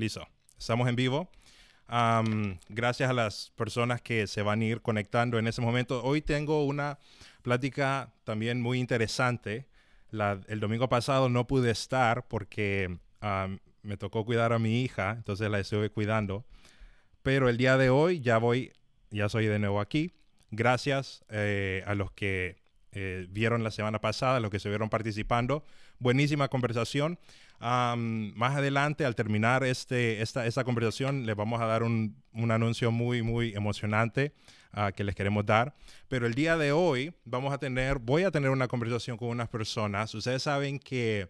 listo. Estamos en vivo. gracias a las personas que se van a ir conectando en ese momento. Hoy tengo una plática también muy interesante. el domingo pasado no pude estar porque me tocó cuidar a mi hija, entonces la estuve cuidando. Pero el día de hoy ya voy, ya soy de nuevo aquí. Gracias eh, a los que eh, vieron la semana pasada, a los que se vieron participando. Buenísima conversación. Más adelante, al terminar este, esta, esta conversación, les vamos a dar un, un anuncio muy, muy emocionante uh, que les queremos dar. Pero el día de hoy vamos a tener, voy a tener una conversación con unas personas. Ustedes saben que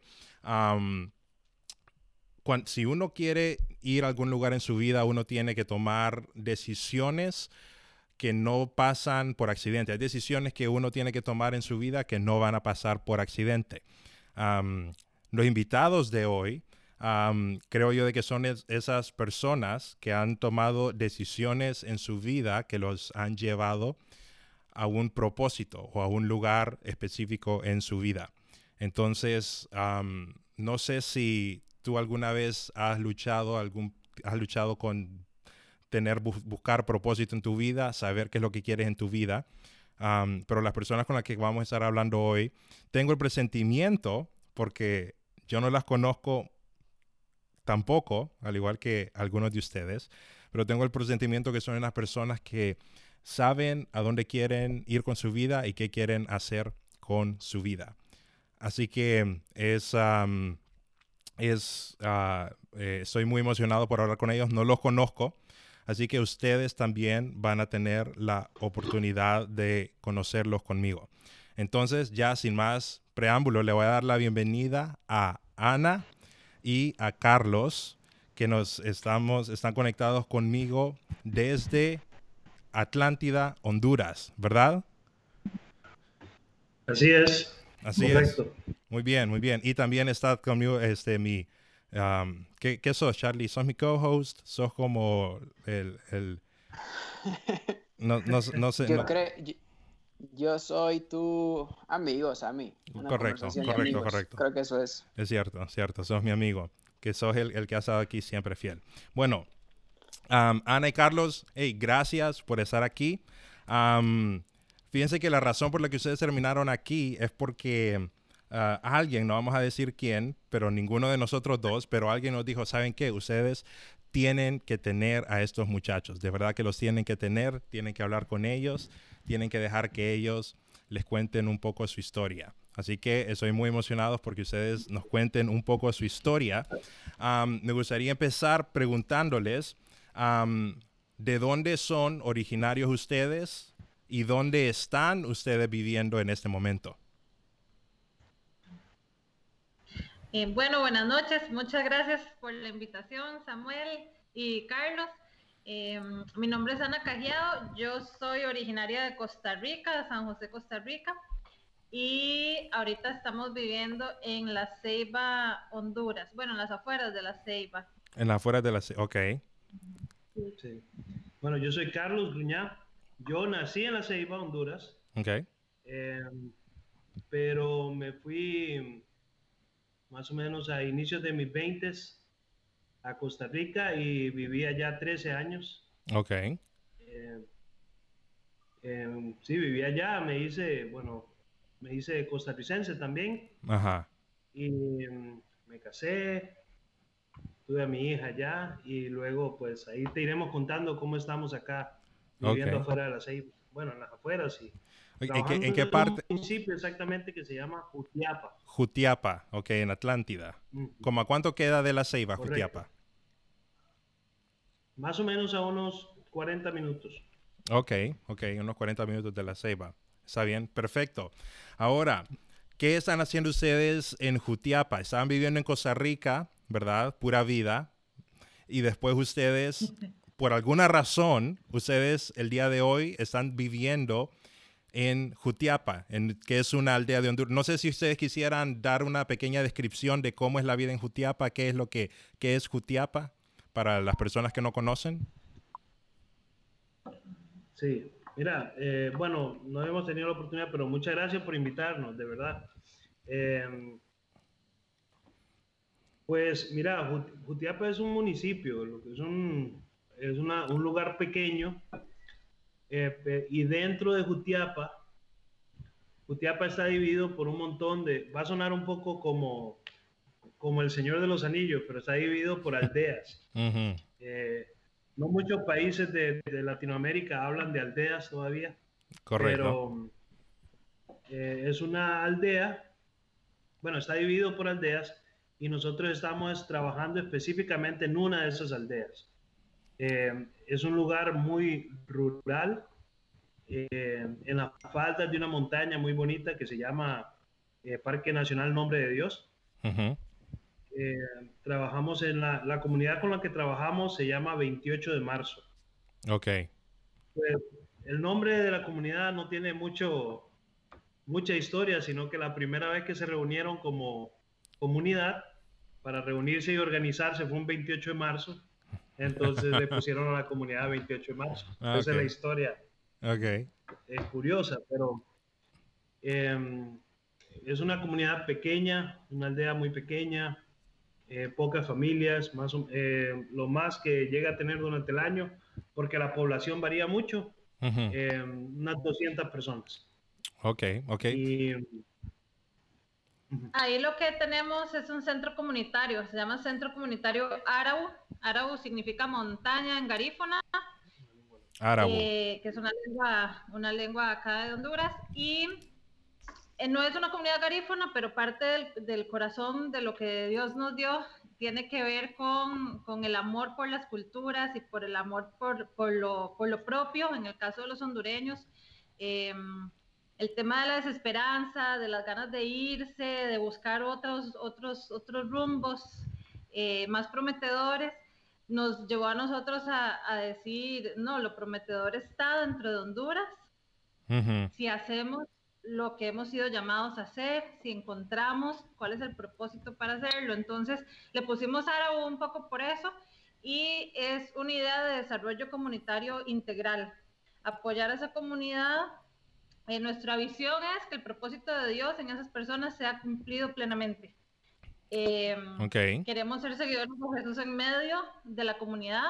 si uno quiere ir a algún lugar en su vida, uno tiene que tomar decisiones que no pasan por accidente. Hay decisiones que uno tiene que tomar en su vida que no van a pasar por accidente. Los invitados de hoy, creo yo de que son esas personas que han tomado decisiones en su vida que los han llevado a un propósito o a un lugar específico en su vida. Entonces, no sé si tú alguna vez has luchado, algún, has luchado con tener, buscar propósito en tu vida, saber qué es lo que quieres en tu vida. pero las personas con las que vamos a estar hablando hoy, tengo el presentimiento, porque yo no las conozco tampoco, al igual que algunos de ustedes, pero tengo el presentimiento que son unas personas que saben a dónde quieren ir con su vida y qué quieren hacer con su vida. Así que es, es, uh, estoy muy emocionado por hablar con ellos, no los conozco, así que ustedes también van a tener la oportunidad de conocerlos conmigo. Entonces, ya sin más preámbulo, le voy a dar la bienvenida a Ana y a Carlos, que nos estamos, están conectados conmigo desde Atlántida, Honduras, ¿verdad? Así es. Así es. Muy bien, muy bien. Y también está conmigo este, mi... Um, ¿qué, ¿qué, sos, Charlie? ¿Sos mi co-host? ¿Sos como el... el... No, no, no sé. Yo, creo, yo, soy tu amigo, Sammy. Correcto, correcto, correcto. Creo que eso es. Es cierto, cierto. Sos mi amigo. Que sos el, el que ha estado aquí siempre fiel. Bueno, um, Ana y Carlos, hey, gracias por estar aquí. Um, Fíjense que la razón por la que ustedes terminaron aquí es porque ah, alguien, no vamos a decir quién, pero ninguno de nosotros dos, pero alguien nos dijo, ¿saben qué? Ustedes tienen que tener a estos muchachos. De verdad que los tienen que tener, tienen que hablar con ellos, tienen que dejar que ellos les cuenten un poco su historia. Así que estoy muy emocionado porque ustedes nos cuenten un poco su historia. me gustaría empezar preguntándoles de dónde son originarios ustedes, y dónde están ustedes viviendo en este momento. Eh, bueno, buenas noches. Muchas gracias por la invitación, Samuel y Carlos. Eh, mi nombre es Ana Cajiado. Yo soy originaria de Costa Rica, de San José, Costa Rica. Y ahorita estamos viviendo en La Ceiba, Honduras. Bueno, en las afueras de La Ceiba. En las afueras de La Ceiba, ok. Sí. Bueno, yo soy Carlos Gruñá. Yo nací en la Ceiba, Honduras. Ok. Em, pero me fui más o menos a inicios de mis 20 a Costa Rica y viví allá 13 años. Ok. Em, em, sí, viví allá, me hice, bueno, me hice costarricense también. Ajá. Y me casé, tuve a mi hija allá y luego pues ahí te iremos contando cómo estamos acá viviendo afuera de la Ceiba, bueno, en las afueras y ¿En qué, parte? Un municipio exactamente que se llama Jutiapa. Jutiapa, ok, en Atlántida. ¿Cómo a cuánto queda de la Ceiba, Jutiapa? Más o menos a unos 40 minutos. Ok, ok, unos 40 minutos de la Ceiba. Está bien, perfecto. Ahora, ¿qué están haciendo ustedes en Jutiapa? Estaban viviendo en Costa Rica, ¿verdad? Pura vida. Y después ustedes por alguna razón, ustedes el día de hoy están viviendo en Jutiapa, que es una aldea de Honduras. No sé si ustedes quisieran dar una pequeña descripción de cómo es la vida en Jutiapa, qué es lo que qué es Jutiapa para las personas que no conocen. Sí, mira, eh, bueno, no hemos tenido la oportunidad, pero muchas gracias por invitarnos, de verdad. Eh, Pues mira, Jutiapa es un municipio, es un, es un lugar pequeño eh, y dentro de Jutiapa, Jutiapa está dividido por un montón de, va a sonar un poco como, como el Señor de los Anillos, pero está dividido por aldeas. Eh, no muchos países de, Latinoamérica hablan de aldeas todavía. Correcto. Pero eh, es una aldea, bueno, está dividido por aldeas y nosotros estamos trabajando específicamente en una de esas aldeas. Eh, es un lugar muy rural, eh, en las faldas de una montaña muy bonita que se llama eh, Parque Nacional Nombre de Dios. trabajamos en la, la, comunidad con la que trabajamos se llama 28 de marzo. Ok. Pues, el nombre de la comunidad no tiene mucho, mucha historia, sino que la primera vez que se reunieron como comunidad para reunirse y organizarse fue un 28 de marzo. Entonces le pusieron a la comunidad 28 de marzo. Ah, Esa es la historia. Okay. Es curiosa, pero em, es una comunidad pequeña, una aldea muy pequeña, eh, pocas familias, más, eh, lo más que llega a tener durante el año, porque la población varía mucho, em, unas 200 personas. Ok, ok. Y, Ahí lo que tenemos es un centro comunitario, se llama Centro Comunitario Arau. Arau significa montaña en garífona. Arau. Eh, que es una lengua, una lengua acá de Honduras. Y eh, no es una comunidad garífona, pero parte del, corazón de lo que Dios nos dio tiene que ver con, con el amor por las culturas y por el amor por, por, lo, por lo propio, en el caso de los hondureños. Eh, el tema de la desesperanza, de las ganas de irse, de buscar otros, otros, otros rumbos eh, más prometedores, nos llevó a nosotros a, decir, no, lo prometedor está dentro de Honduras. Si hacemos lo que hemos sido llamados a hacer, si encontramos cuál es el propósito para hacerlo. Entonces, le pusimos a un poco por eso y es una idea de desarrollo comunitario integral. Apoyar a esa comunidad eh, nuestra visión es que el propósito de Dios en esas personas sea cumplido plenamente. Eh, queremos ser seguidores de Jesús en medio de la comunidad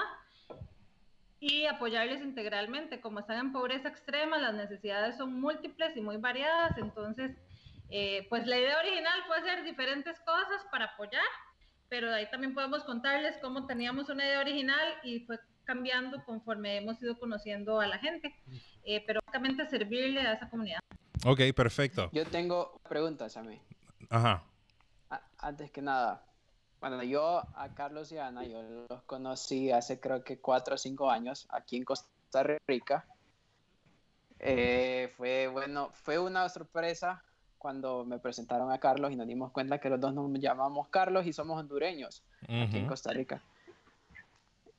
y apoyarles integralmente. Como están en pobreza extrema, las necesidades son múltiples y muy variadas, entonces, eh, pues la idea original fue hacer diferentes cosas para apoyar, pero de ahí también podemos contarles cómo teníamos una idea original y fue cambiando conforme hemos ido conociendo a la gente. Eh, pero básicamente servirle a esa comunidad. Ok, perfecto. Yo tengo preguntas a mí. Ajá. antes que nada, bueno, yo a Carlos y a Ana, yo los conocí hace creo que cuatro o cinco años aquí en Costa Rica. Eh, fue bueno, fue una sorpresa cuando me presentaron a Carlos y nos dimos cuenta que los dos nos llamamos Carlos y somos hondureños aquí en Costa Rica.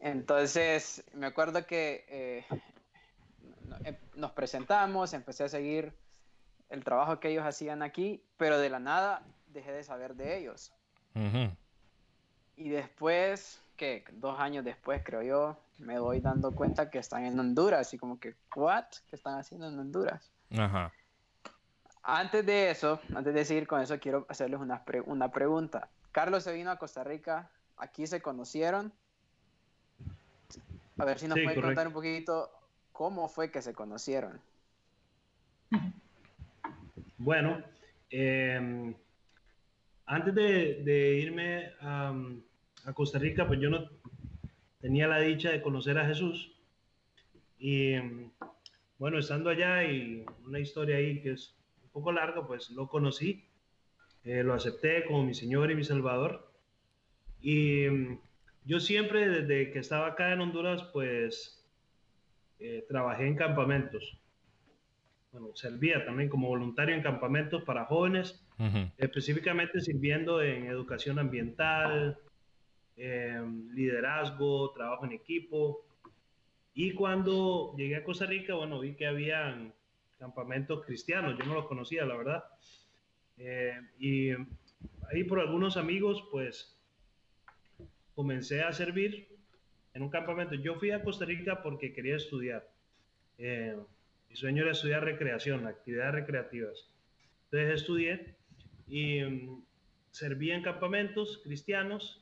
Entonces, me acuerdo que eh, Em, nos presentamos, empecé a seguir el trabajo que ellos hacían aquí, pero de la nada dejé de saber de ellos. Y después, que dos años después, creo yo, me doy dando cuenta que están en Honduras y como que, ¿what? ¿Qué están haciendo en Honduras? Antes de eso, antes de seguir con eso, quiero hacerles una, una pregunta. Carlos se vino a Costa Rica, aquí se conocieron. A ver si nos puede contar un poquito ¿Cómo fue que se conocieron? Bueno, em, antes de, irme a, Costa Rica, pues yo no tenía la dicha de conocer a Jesús. Y bueno, estando allá y una historia ahí que es un poco larga, pues lo conocí, eh, lo acepté como mi Señor y mi Salvador. Y yo siempre, desde que estaba acá en Honduras, pues eh, trabajé en campamentos. Bueno, servía también como voluntario en campamentos para jóvenes, específicamente sirviendo en educación ambiental, liderazgo, trabajo en equipo. Y cuando llegué a Costa Rica, bueno, vi que había campamentos cristianos, yo no los conocía, la verdad. Eh, y ahí por algunos amigos, pues comencé a servir en un campamento. Yo fui a Costa Rica porque quería estudiar. Eh, mi sueño era estudiar recreación, actividades recreativas. Entonces estudié y mm, servía en campamentos cristianos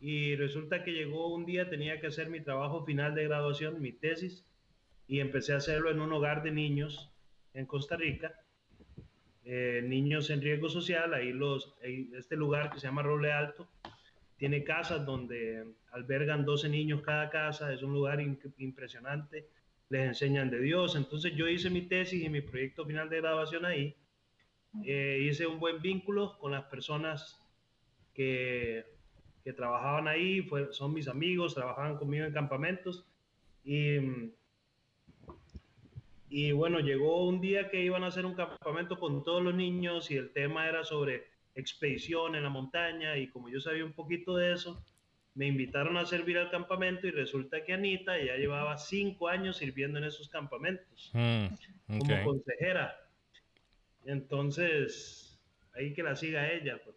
y resulta que llegó un día, tenía que hacer mi trabajo final de graduación, mi tesis, y empecé a hacerlo en un hogar de niños en Costa Rica, eh, niños en riesgo social, ahí los, este lugar que se llama Roble Alto, tiene casas donde albergan 12 niños cada casa, es un lugar impresionante, les enseñan de Dios, entonces yo hice mi tesis y mi proyecto final de graduación ahí, eh, hice un buen vínculo con las personas que que trabajaban ahí, fue, son mis amigos, trabajaban conmigo en campamentos. Y, y bueno, llegó un día que iban a hacer un campamento con todos los niños y el tema era sobre expedición en la montaña y como yo sabía un poquito de eso, me invitaron a servir al campamento y resulta que Anita ya llevaba cinco años sirviendo en esos campamentos mm, como consejera. Entonces, ahí que la siga ella. Pues.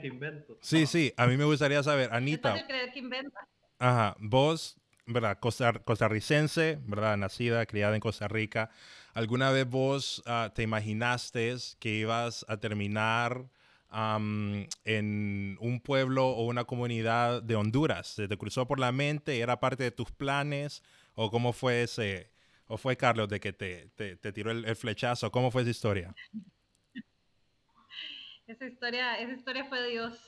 que invento. Sí, sí, a mí me gustaría saber, Anita. creer que inventa. Ajá, vos, ¿verdad? costarricense, ¿verdad? Nacida, criada en Costa Rica. ¿Alguna vez vos ah, te imaginaste que ibas a terminar en un pueblo o una comunidad de Honduras? ¿Se te cruzó por la mente? ¿Era parte de tus planes? ¿O cómo fue ese? ¿O fue Carlos de que te, te, tiró el, el, flechazo? ¿Cómo fue esa historia? Esa historia, esa historia fue Dios.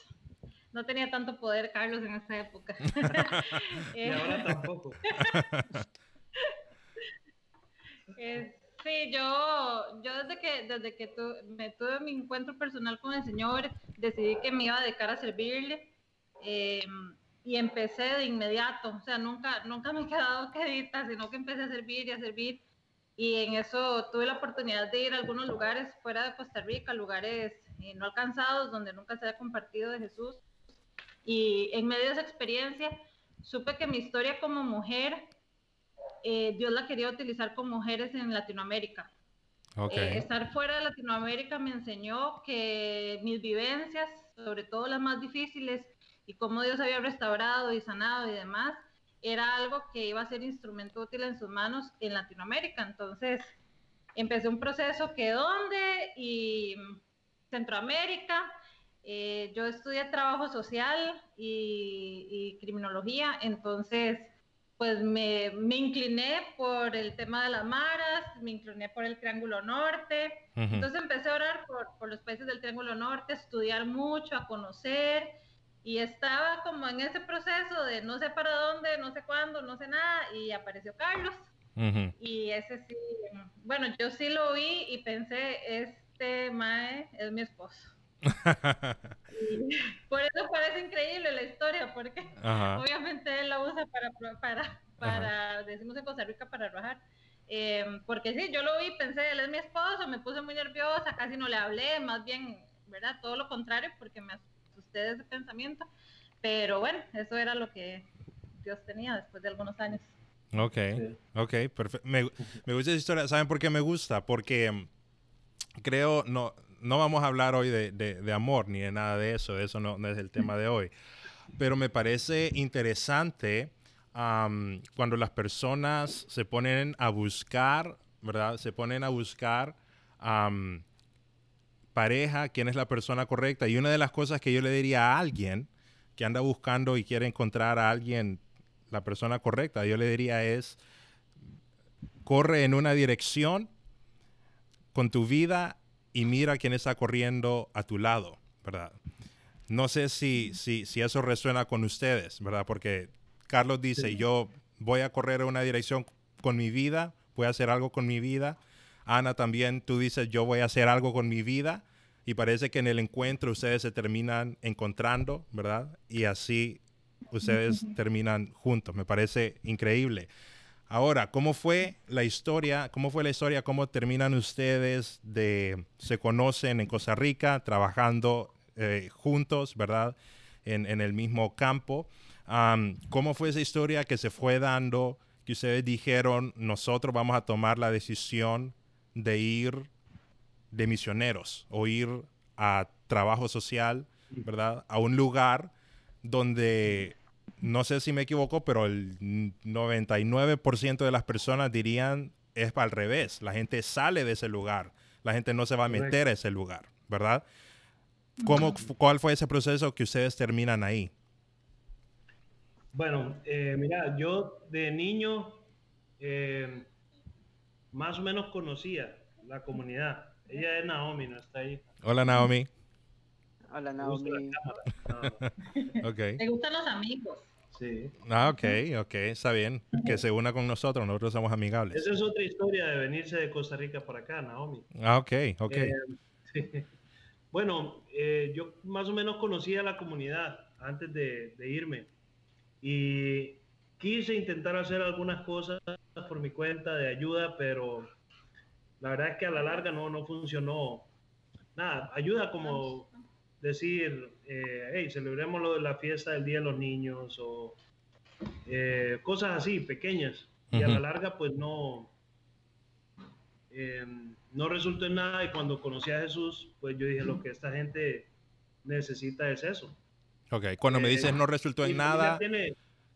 No tenía tanto poder Carlos en esa época. y ahora tampoco. sí, yo, yo desde que, desde que me tuve mi encuentro personal con el Señor, decidí que me iba de cara a servirle. Em, y empecé de inmediato, o sea, nunca, nunca me he quedado quedita, sino que empecé a servir y a servir. Y en eso tuve la oportunidad de ir a algunos lugares fuera de Costa Rica, lugares eh, no alcanzados, donde nunca se había compartido de Jesús. Y en medio de esa experiencia, supe que mi historia como mujer, eh, Dios la quería utilizar con mujeres en Latinoamérica. Eh, estar fuera de Latinoamérica me enseñó que mis vivencias, sobre todo las más difíciles, y cómo Dios había restaurado y sanado y demás, era algo que iba a ser instrumento útil en sus manos en Latinoamérica. Entonces, empecé un proceso que dónde y Centroamérica. Eh, yo estudié trabajo social y, criminología, entonces pues me, me, incliné por el tema de las maras, me incliné por el Triángulo Norte, entonces empecé a orar por, por, los países del Triángulo Norte, a estudiar mucho, a conocer, y estaba como en ese proceso de no sé para dónde, no sé cuándo, no sé nada, y apareció Carlos, y ese sí, bueno, yo sí lo vi y pensé, es este Mae es mi esposo. por eso parece increíble la historia, porque obviamente él la usa para, para, para decimos en Costa Rica, para arrojar. Em, porque sí, yo lo vi, pensé, él es mi esposo, me puse muy nerviosa, casi no le hablé, más bien, ¿verdad? Todo lo contrario, porque me asusté de ese pensamiento. Pero bueno, eso era lo que Dios tenía después de algunos años. Ok, ok, perfecto. Me, me gusta esa historia. ¿Saben por qué me gusta? Porque em, creo, no, no vamos a hablar hoy de, de, amor ni de nada de eso, eso no, es el tema de hoy. Pero me parece interesante cuando las personas se ponen a buscar, ¿verdad? Se ponen a buscar pareja, quién es la persona correcta. Y una de las cosas que yo le diría a alguien que anda buscando y quiere encontrar a alguien, la persona correcta, yo le diría es, corre en una dirección con tu vida y mira quién está corriendo a tu lado, ¿verdad? No sé si, si, si eso resuena con ustedes, ¿verdad? Porque Carlos dice, yo voy a correr en una dirección con mi vida, voy a hacer algo con mi vida. Ana también, tú dices, yo voy a hacer algo con mi vida. Y parece que en el encuentro ustedes se terminan encontrando, ¿verdad? Y así ustedes terminan juntos. Me parece increíble. Ahora, ¿cómo fue la historia? ¿Cómo fue la historia? ¿Cómo terminan ustedes de se conocen en Costa Rica trabajando eh, juntos, verdad? En, el mismo campo. ¿Cómo fue esa historia que se fue dando? Que ustedes dijeron, nosotros vamos a tomar la decisión de ir de misioneros o ir a trabajo social, ¿verdad? A un lugar donde no sé si me equivoco, pero el 99% de las personas dirían es al revés. La gente sale de ese lugar. La gente no se va a meter a ese lugar, ¿verdad? ¿Cómo, ¿Cuál fue ese proceso que ustedes terminan ahí? Bueno, eh, mira, yo de niño eh, más o menos conocía la comunidad. Ella es Naomi, no está ahí. Hola Naomi. Hola Naomi. okay. gustan los amigos. Sí. Ah, ok, ok, está bien. Que se una con nosotros, nosotros somos amigables. Esa es otra historia de venirse de Costa Rica para acá, Naomi. Ah, ok, ok. Eh, bueno, eh, yo más o menos conocía la comunidad antes de, de irme y quise intentar hacer algunas cosas por mi cuenta de ayuda, pero la verdad es que a la larga no, no funcionó. Nada, ayuda como decir, eh, hey, celebremos lo de la fiesta del Día de los Niños o eh, cosas así, pequeñas. Y a la larga, pues no, em, no resultó en nada. Y cuando conocí a Jesús, pues yo dije, lo que esta gente necesita es eso. Ok, cuando me dices eh, no resultó en nada,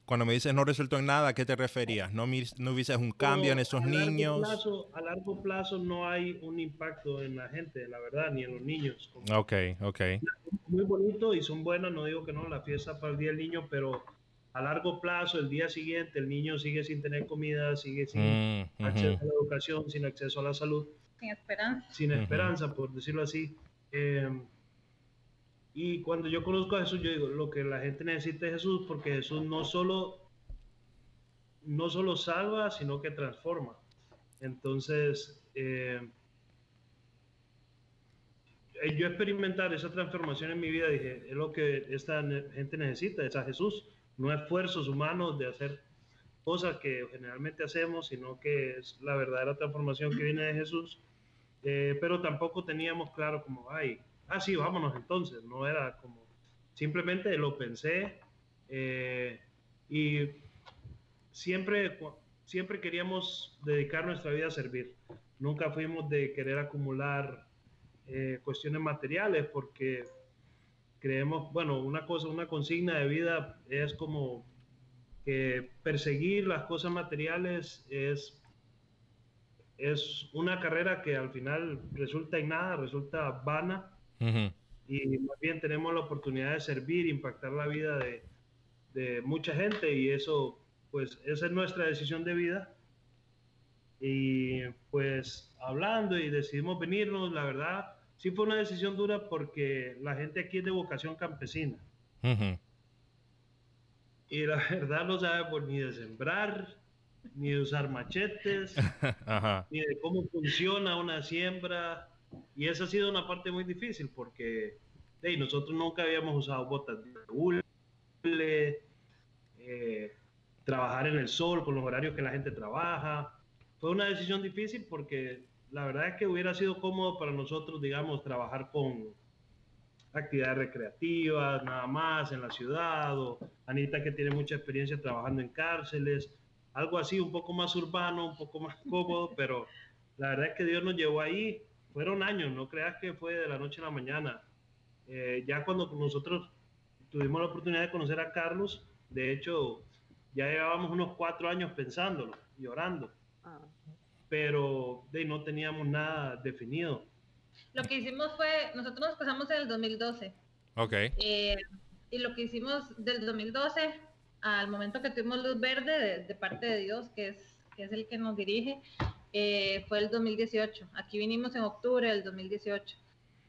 cuando me dices no resultó en nada, ¿a qué te referías? ¿No, no viste un cambio en esos niños? a largo plazo no hay un impacto en la gente, la verdad, ni en los niños. Ok, ok. Muy bonito y son buenas, no digo que no, la fiesta para el Día del Niño, pero a largo plazo, el día siguiente, el niño sigue sin tener comida, sigue sin mm, acceso a la educación, sin acceso a la salud. Sin esperanza. Sin esperanza, por decirlo así. Eh, y cuando yo conozco a Jesús, yo digo, lo que la gente necesita es Jesús, porque Jesús no solo, no solo salva, sino que transforma. Entonces, eh, yo experimentar esa transformación en mi vida, dije, es lo que esta gente necesita, es a Jesús, no esfuerzos humanos de hacer cosas que generalmente hacemos, sino que es la verdadera transformación que viene de Jesús. Eh, pero tampoco teníamos claro como, ay, ah, sí, vámonos entonces. No era como, simplemente lo pensé eh, y siempre, siempre queríamos dedicar nuestra vida a servir. Nunca fuimos de querer acumular eh, cuestiones materiales porque creemos, bueno, una cosa, una consigna de vida es como que perseguir las cosas materiales es es una carrera que al final resulta en nada, resulta vana y más bien tenemos la oportunidad de servir, impactar la vida de, de, mucha gente y eso, pues esa es nuestra decisión de vida. Y pues hablando y decidimos venirnos, la verdad, sí fue una decisión dura porque la gente aquí es de vocación campesina. Y la verdad no sabemos ni de sembrar, ni de usar machetes, ni de cómo funciona una siembra, y esa ha sido una parte muy difícil porque nosotros nunca habíamos usado botas de hule, eh, trabajar en el sol con los horarios que la gente trabaja. Fue una decisión difícil porque la verdad es que hubiera sido cómodo para nosotros, digamos, trabajar con actividades recreativas, nada más en la ciudad, o Anita que tiene mucha experiencia trabajando en cárceles, algo así, un poco más urbano, un poco más cómodo, pero la verdad es que Dios nos llevó ahí fueron años, no creas que fue de la noche a la mañana. Eh, ya cuando nosotros tuvimos la oportunidad de conocer a Carlos, de hecho, ya llevábamos unos cuatro años pensándolo y orando, ah. Pero de, no teníamos nada definido. Lo que hicimos fue, nosotros nos casamos en el 2012. Ok. Eh, y lo que hicimos del 2012 al momento que tuvimos luz verde de, de parte de Dios, que es, que es el que nos dirige, eh, fue el 2018. Aquí vinimos en octubre del 2018.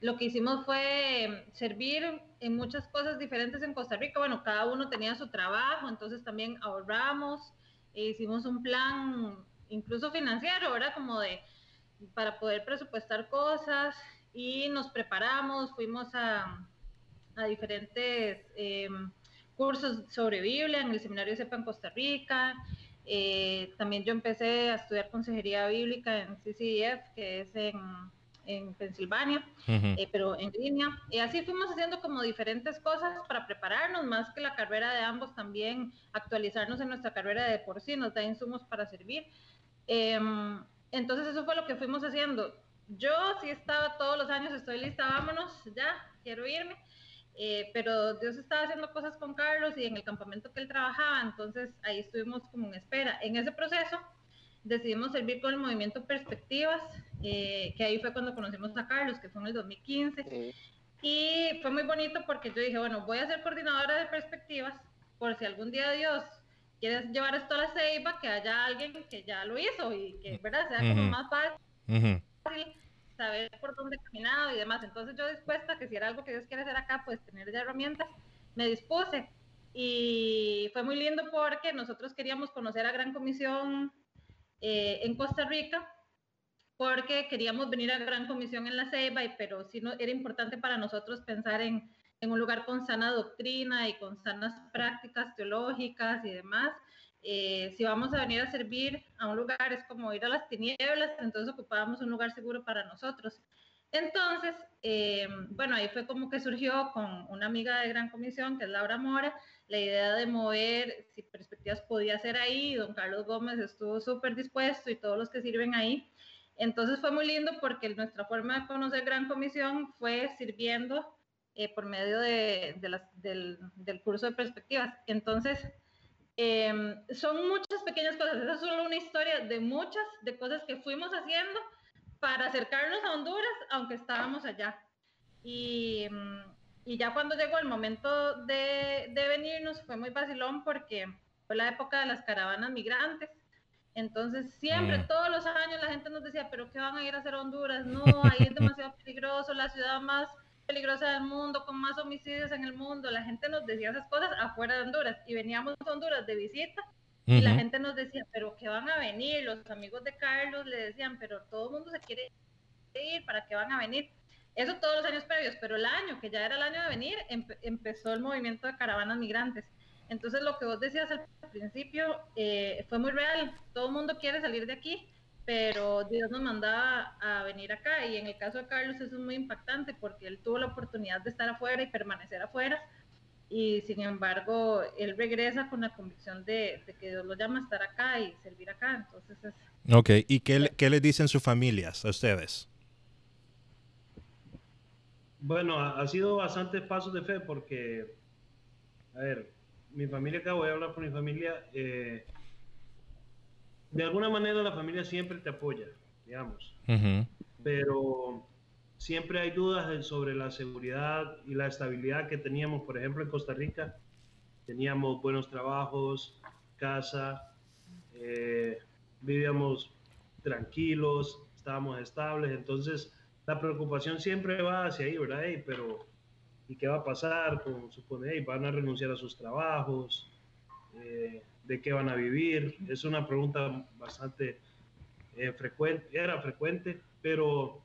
Lo que hicimos fue em, servir en muchas cosas diferentes en Costa Rica. Bueno, cada uno tenía su trabajo, entonces también ahorramos, e hicimos un plan incluso financiero, ¿verdad? Como de para poder presupuestar cosas y nos preparamos, fuimos a, a diferentes em, cursos sobre Biblia en el seminario CEPA en Costa Rica, eh, también yo empecé a estudiar consejería bíblica en CCDF, que es en, en Pensilvania, eh, pero en línea. Y así fuimos haciendo como diferentes cosas para prepararnos, más que la carrera de ambos, también actualizarnos en nuestra carrera de por sí, nos da insumos para servir. Em, entonces eso fue lo que fuimos haciendo. Yo sí estaba todos los años, estoy lista, vámonos, ya, quiero irme. Eh, pero Dios estaba haciendo cosas con Carlos y en el campamento que él trabajaba, entonces ahí estuvimos como en espera. En ese proceso, decidimos servir con el movimiento Perspectivas, eh, que ahí fue cuando conocimos a Carlos, que fue en el 2015. Y fue muy bonito porque yo dije, bueno, voy a ser coordinadora de Perspectivas, por si algún día Dios quiere llevar esto a la ceiba, que haya alguien que ya lo hizo y que, ¿verdad? Sea como más fácil saber por dónde he caminado y demás. Entonces yo dispuesta que si era algo que Dios quiere hacer acá, pues tener ya herramientas, me dispuse. Y fue muy lindo porque nosotros queríamos conocer a Gran Comisión eh, en Costa Rica, porque queríamos venir a Gran Comisión en la Ceiba, pero sí no, era importante para nosotros pensar en, en un lugar con sana doctrina y con sanas prácticas teológicas y demás. Eh, si vamos a venir a servir a un lugar es como ir a las tinieblas, entonces ocupábamos un lugar seguro para nosotros. Entonces, eh, bueno, ahí fue como que surgió con una amiga de Gran Comisión, que es Laura Mora, la idea de mover si perspectivas podía ser ahí. Don Carlos Gómez estuvo súper dispuesto y todos los que sirven ahí. Entonces fue muy lindo porque nuestra forma de conocer Gran Comisión fue sirviendo eh, por medio de, del, del curso de perspectivas. Entonces, Em, son muchas pequeñas cosas, esa es solo una historia de muchas, de cosas que fuimos haciendo para acercarnos a Honduras, aunque estábamos allá. Y, y ya cuando llegó el momento de, de, venirnos fue muy vacilón porque fue la época de las caravanas migrantes. Entonces siempre, mm. todos los años la gente nos decía, pero ¿qué van a ir a hacer a Honduras? No, ahí es demasiado peligroso, la ciudad más peligrosa del mundo, con más homicidios en el mundo. La gente nos decía esas cosas afuera de Honduras y veníamos a Honduras de visita y la gente nos decía, pero ¿qué van a venir? Los amigos de Carlos le decían, pero todo el mundo se quiere ir, ¿para qué van a venir? Eso todos los años previos, pero el año, que ya era el año de venir, empezó el movimiento de caravanas migrantes. Entonces lo que vos decías al principio eh, fue muy real, todo el mundo quiere salir de aquí, pero Dios nos mandaba a venir acá y en el caso de Carlos eso es muy impactante porque él tuvo la oportunidad de estar afuera y permanecer afuera y sin embargo él regresa con la convicción de, que Dios lo llama a estar acá y servir acá, entonces es... Ok, ¿y qué, qué le dicen sus familias a ustedes? Bueno, ha, sido bastantes pasos de fe porque, a ver, mi familia acá, voy a hablar por mi familia, eh, de alguna manera la familia siempre te apoya, digamos, pero siempre hay dudas sobre la seguridad y la estabilidad que teníamos, por ejemplo, en Costa Rica. Teníamos buenos trabajos, casa, eh, vivíamos tranquilos, estábamos estables, entonces la preocupación siempre va hacia ahí, ¿verdad? pero, ¿y qué va a pasar? Como supone, van a renunciar a sus trabajos, eh, de qué van a vivir. Es una pregunta bastante eh, frecuente, era frecuente, pero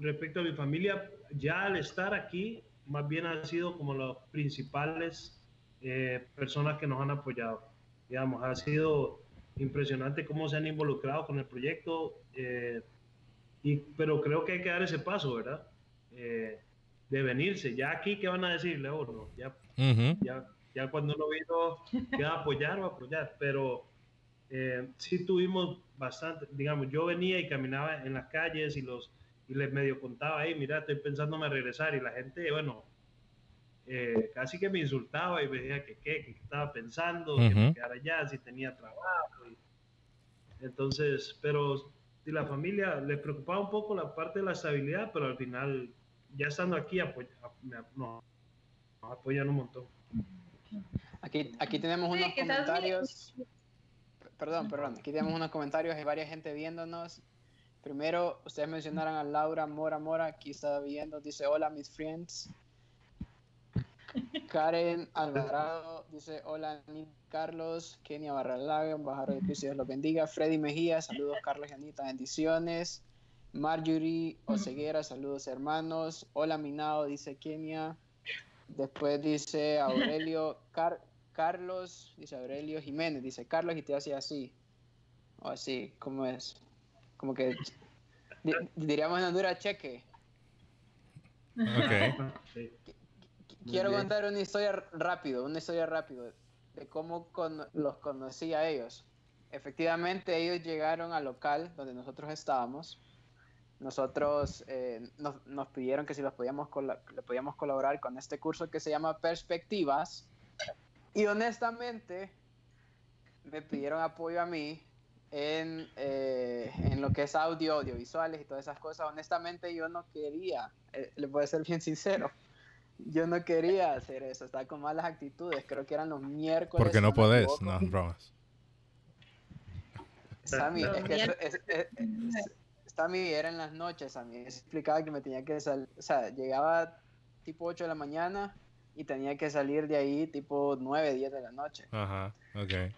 respecto a mi familia, ya al estar aquí, más bien han sido como las principales eh, personas que nos han apoyado. Digamos, ha sido impresionante cómo se han involucrado con el proyecto, eh, y, pero creo que hay que dar ese paso, ¿verdad? de venirse. Ya aquí, ¿qué van a decirle? Oh, ya, ya ya cuando uno vino que a apoyar o apoyar, pero eh, sí tuvimos bastante, digamos, yo venía y caminaba en las calles y los y les medio contaba ahí, mira, estoy pensándome a regresar y la gente, bueno, eh, casi que me insultaba y me decía que qué, que estaba pensando, que me quedara allá, si tenía trabajo. entonces, pero si la familia le preocupaba un poco la parte de la estabilidad, pero al final, ya estando aquí, nos apoyan un montón. Aquí, aquí tenemos unos comentarios. Perdón, perdón. Aquí tenemos unos comentarios. Hay varias gente viéndonos. Primero, ustedes mencionaron a Laura Mora Mora. Aquí está viendo. Dice: Hola, mis friends. Karen Alvarado dice: Hola, Carlos. Kenia Barralaga, embajador de Cristo, Dios los bendiga. Freddy Mejía, saludos, Carlos y Anita, bendiciones. Marjorie Oseguera, saludos, hermanos. Hola, Minao, dice Kenia. Después dice Aurelio Carlos, dice Aurelio Jiménez, dice Carlos y te hace así. O así, ¿cómo es? Como que diríamos en Honduras cheque. Quiero contar una historia rápido, una historia rápido de cómo los conocí a ellos. Efectivamente, ellos llegaron al local donde nosotros estábamos nosotros eh, nos, pidieron que si los podíamos le podíamos colaborar con este curso que se llama Perspectivas. Y honestamente, me pidieron apoyo a mí en, eh, en lo que es audio, audiovisuales y todas esas cosas, honestamente yo no quería, eh, le voy a ser bien sincero, yo no quería hacer eso, estaba con malas actitudes, creo que eran los miércoles. Porque no podés, no, bromas. Sammy, es que Sammy era en las noches, Sammy, explicaba que me tenía que salir, o sea, llegaba tipo 8 de la mañana y tenía que salir de ahí tipo 9, 10 de la noche. Ajá, ok.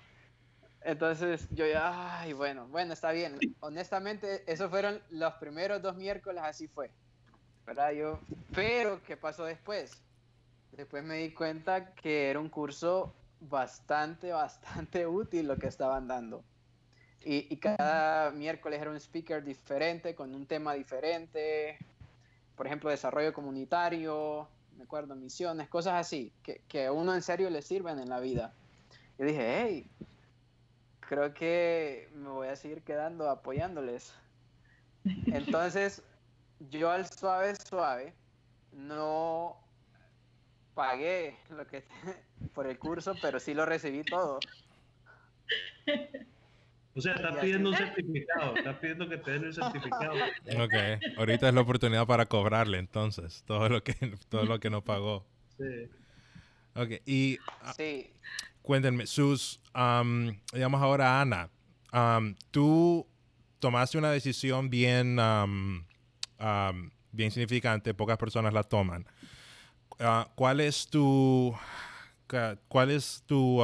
Entonces yo ya, ay, bueno, bueno, está bien. Honestamente, esos fueron los primeros dos miércoles, así fue. ¿Verdad? Yo, pero, ¿qué pasó después? Después me di cuenta que era un curso bastante, bastante útil lo que estaban dando. Y, y cada miércoles era un speaker diferente, con un tema diferente. Por ejemplo, desarrollo comunitario, me acuerdo, misiones, cosas así, que, que a uno en serio le sirven en la vida. Y dije, hey, creo que me voy a seguir quedando apoyándoles. Entonces, yo al suave, suave, no pagué lo que por el curso, pero sí lo recibí todo. O sea, está pidiendo un certificado, está pidiendo que te den el certificado. Ok, ahorita es la oportunidad para cobrarle entonces todo lo que, todo lo que no pagó. Sí. Ok, y ah, sí. cuéntenme, sus, digamos ahora Ana, tú tomaste una decisión bien, bien significante, pocas personas la toman. Ah, ¿Cuál es tu, cuál es tu,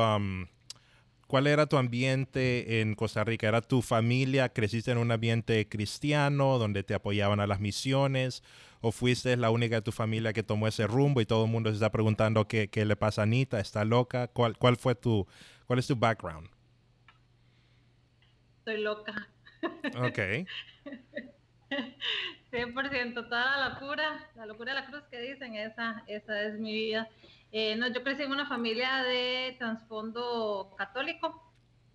¿Cuál era tu ambiente en Costa Rica? ¿Era tu familia? ¿Creciste en un ambiente cristiano donde te apoyaban a las misiones? ¿O fuiste la única de tu familia que tomó ese rumbo y todo el mundo se está preguntando qué, qué le pasa a Anita? ¿Está loca? ¿Cuál, cuál fue tu, cuál es tu background? Estoy loca. Ok. 100%, toda la locura, la locura de la cruz que dicen, esa, esa es mi vida. Eh, no, yo crecí en una familia de trasfondo católico,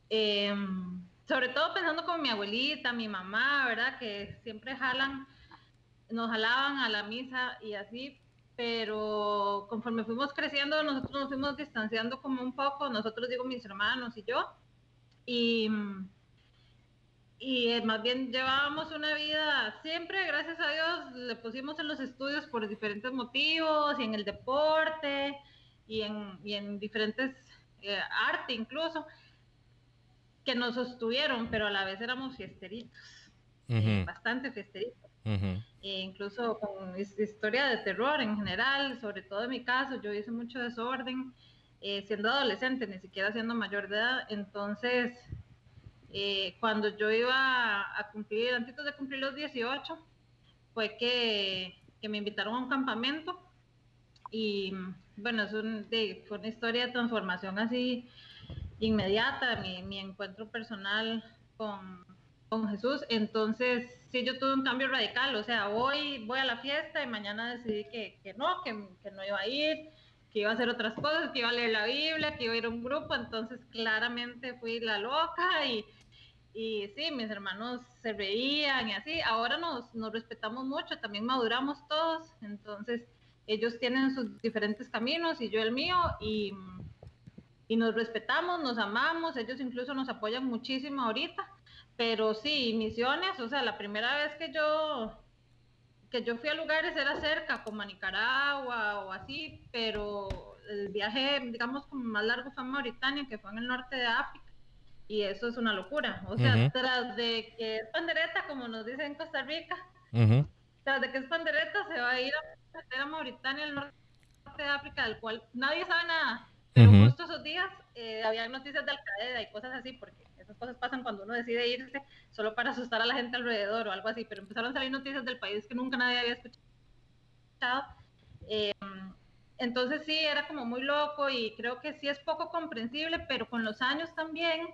em, sobre todo pensando con mi abuelita, mi mamá, ¿verdad? Que siempre jalan, nos jalaban a la misa y así, pero conforme fuimos creciendo, nosotros nos fuimos distanciando como un poco, nosotros digo mis hermanos y yo, y, y eh, más bien llevábamos una vida, siempre, gracias a Dios, le pusimos en los estudios por diferentes motivos y en el deporte y en, y en diferentes eh, arte incluso, que nos sostuvieron, pero a la vez éramos fiesteritos, eh, bastante fiesteritos. e incluso con historia de terror en general, sobre todo en mi caso, yo hice mucho desorden, eh, siendo adolescente, ni siquiera siendo mayor de edad, entonces cuando yo iba a cumplir, antes de cumplir los 18, fue que, me invitaron a un campamento y bueno, es fue una historia de transformación así inmediata, mi, encuentro personal con, Jesús. Entonces, sí, yo tuve un cambio radical, o sea, hoy voy a la fiesta y mañana decidí que, no, que, no iba a ir, que iba a hacer otras cosas, que iba a leer la Biblia, que iba a ir a un grupo, entonces claramente fui la loca y, y sí, mis hermanos se reían y así. Ahora nos, nos respetamos mucho, también maduramos todos, entonces ellos tienen sus diferentes caminos y yo el mío y, y, nos respetamos, nos amamos, ellos incluso nos apoyan muchísimo ahorita, pero sí, misiones, o sea, la primera vez que yo que yo fui a lugares era cerca, como a Nicaragua o así, pero el viaje, digamos, como más largo fue a Mauritania, que fue en el norte de África, y eso es una locura. O sea, tras de que es pandereta, como nos dicen en Costa Rica, tras de que es pandereta, se va a ir a era Mauritania, el norte de África, del cual nadie sabe nada. Pero justo esos días eh, había noticias de Al Qaeda y cosas así, porque esas cosas pasan cuando uno decide irse solo para asustar a la gente alrededor o algo así. Pero empezaron a salir noticias del país que nunca nadie había escuchado. Eh, entonces sí, era como muy loco y creo que sí es poco comprensible, pero con los años también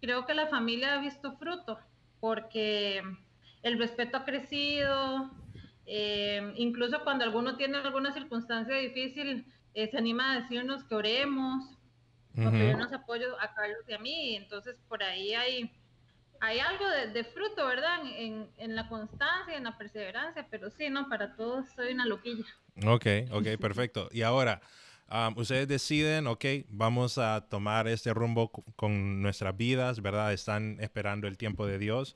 creo que la familia ha visto fruto, porque el respeto ha crecido, eh, incluso cuando alguno tiene alguna circunstancia difícil, eh, se anima a decirnos que oremos, uh pedirnos apoyo a Carlos y a mí. Entonces, por ahí hay, hay algo de, fruto, ¿verdad? En, en, la constancia, en la perseverancia, pero sí, ¿no? Para todos soy una loquilla. Ok, ok, perfecto. Y ahora, ustedes deciden, ok, vamos a tomar este rumbo con nuestras vidas, ¿verdad? Están esperando el tiempo de Dios.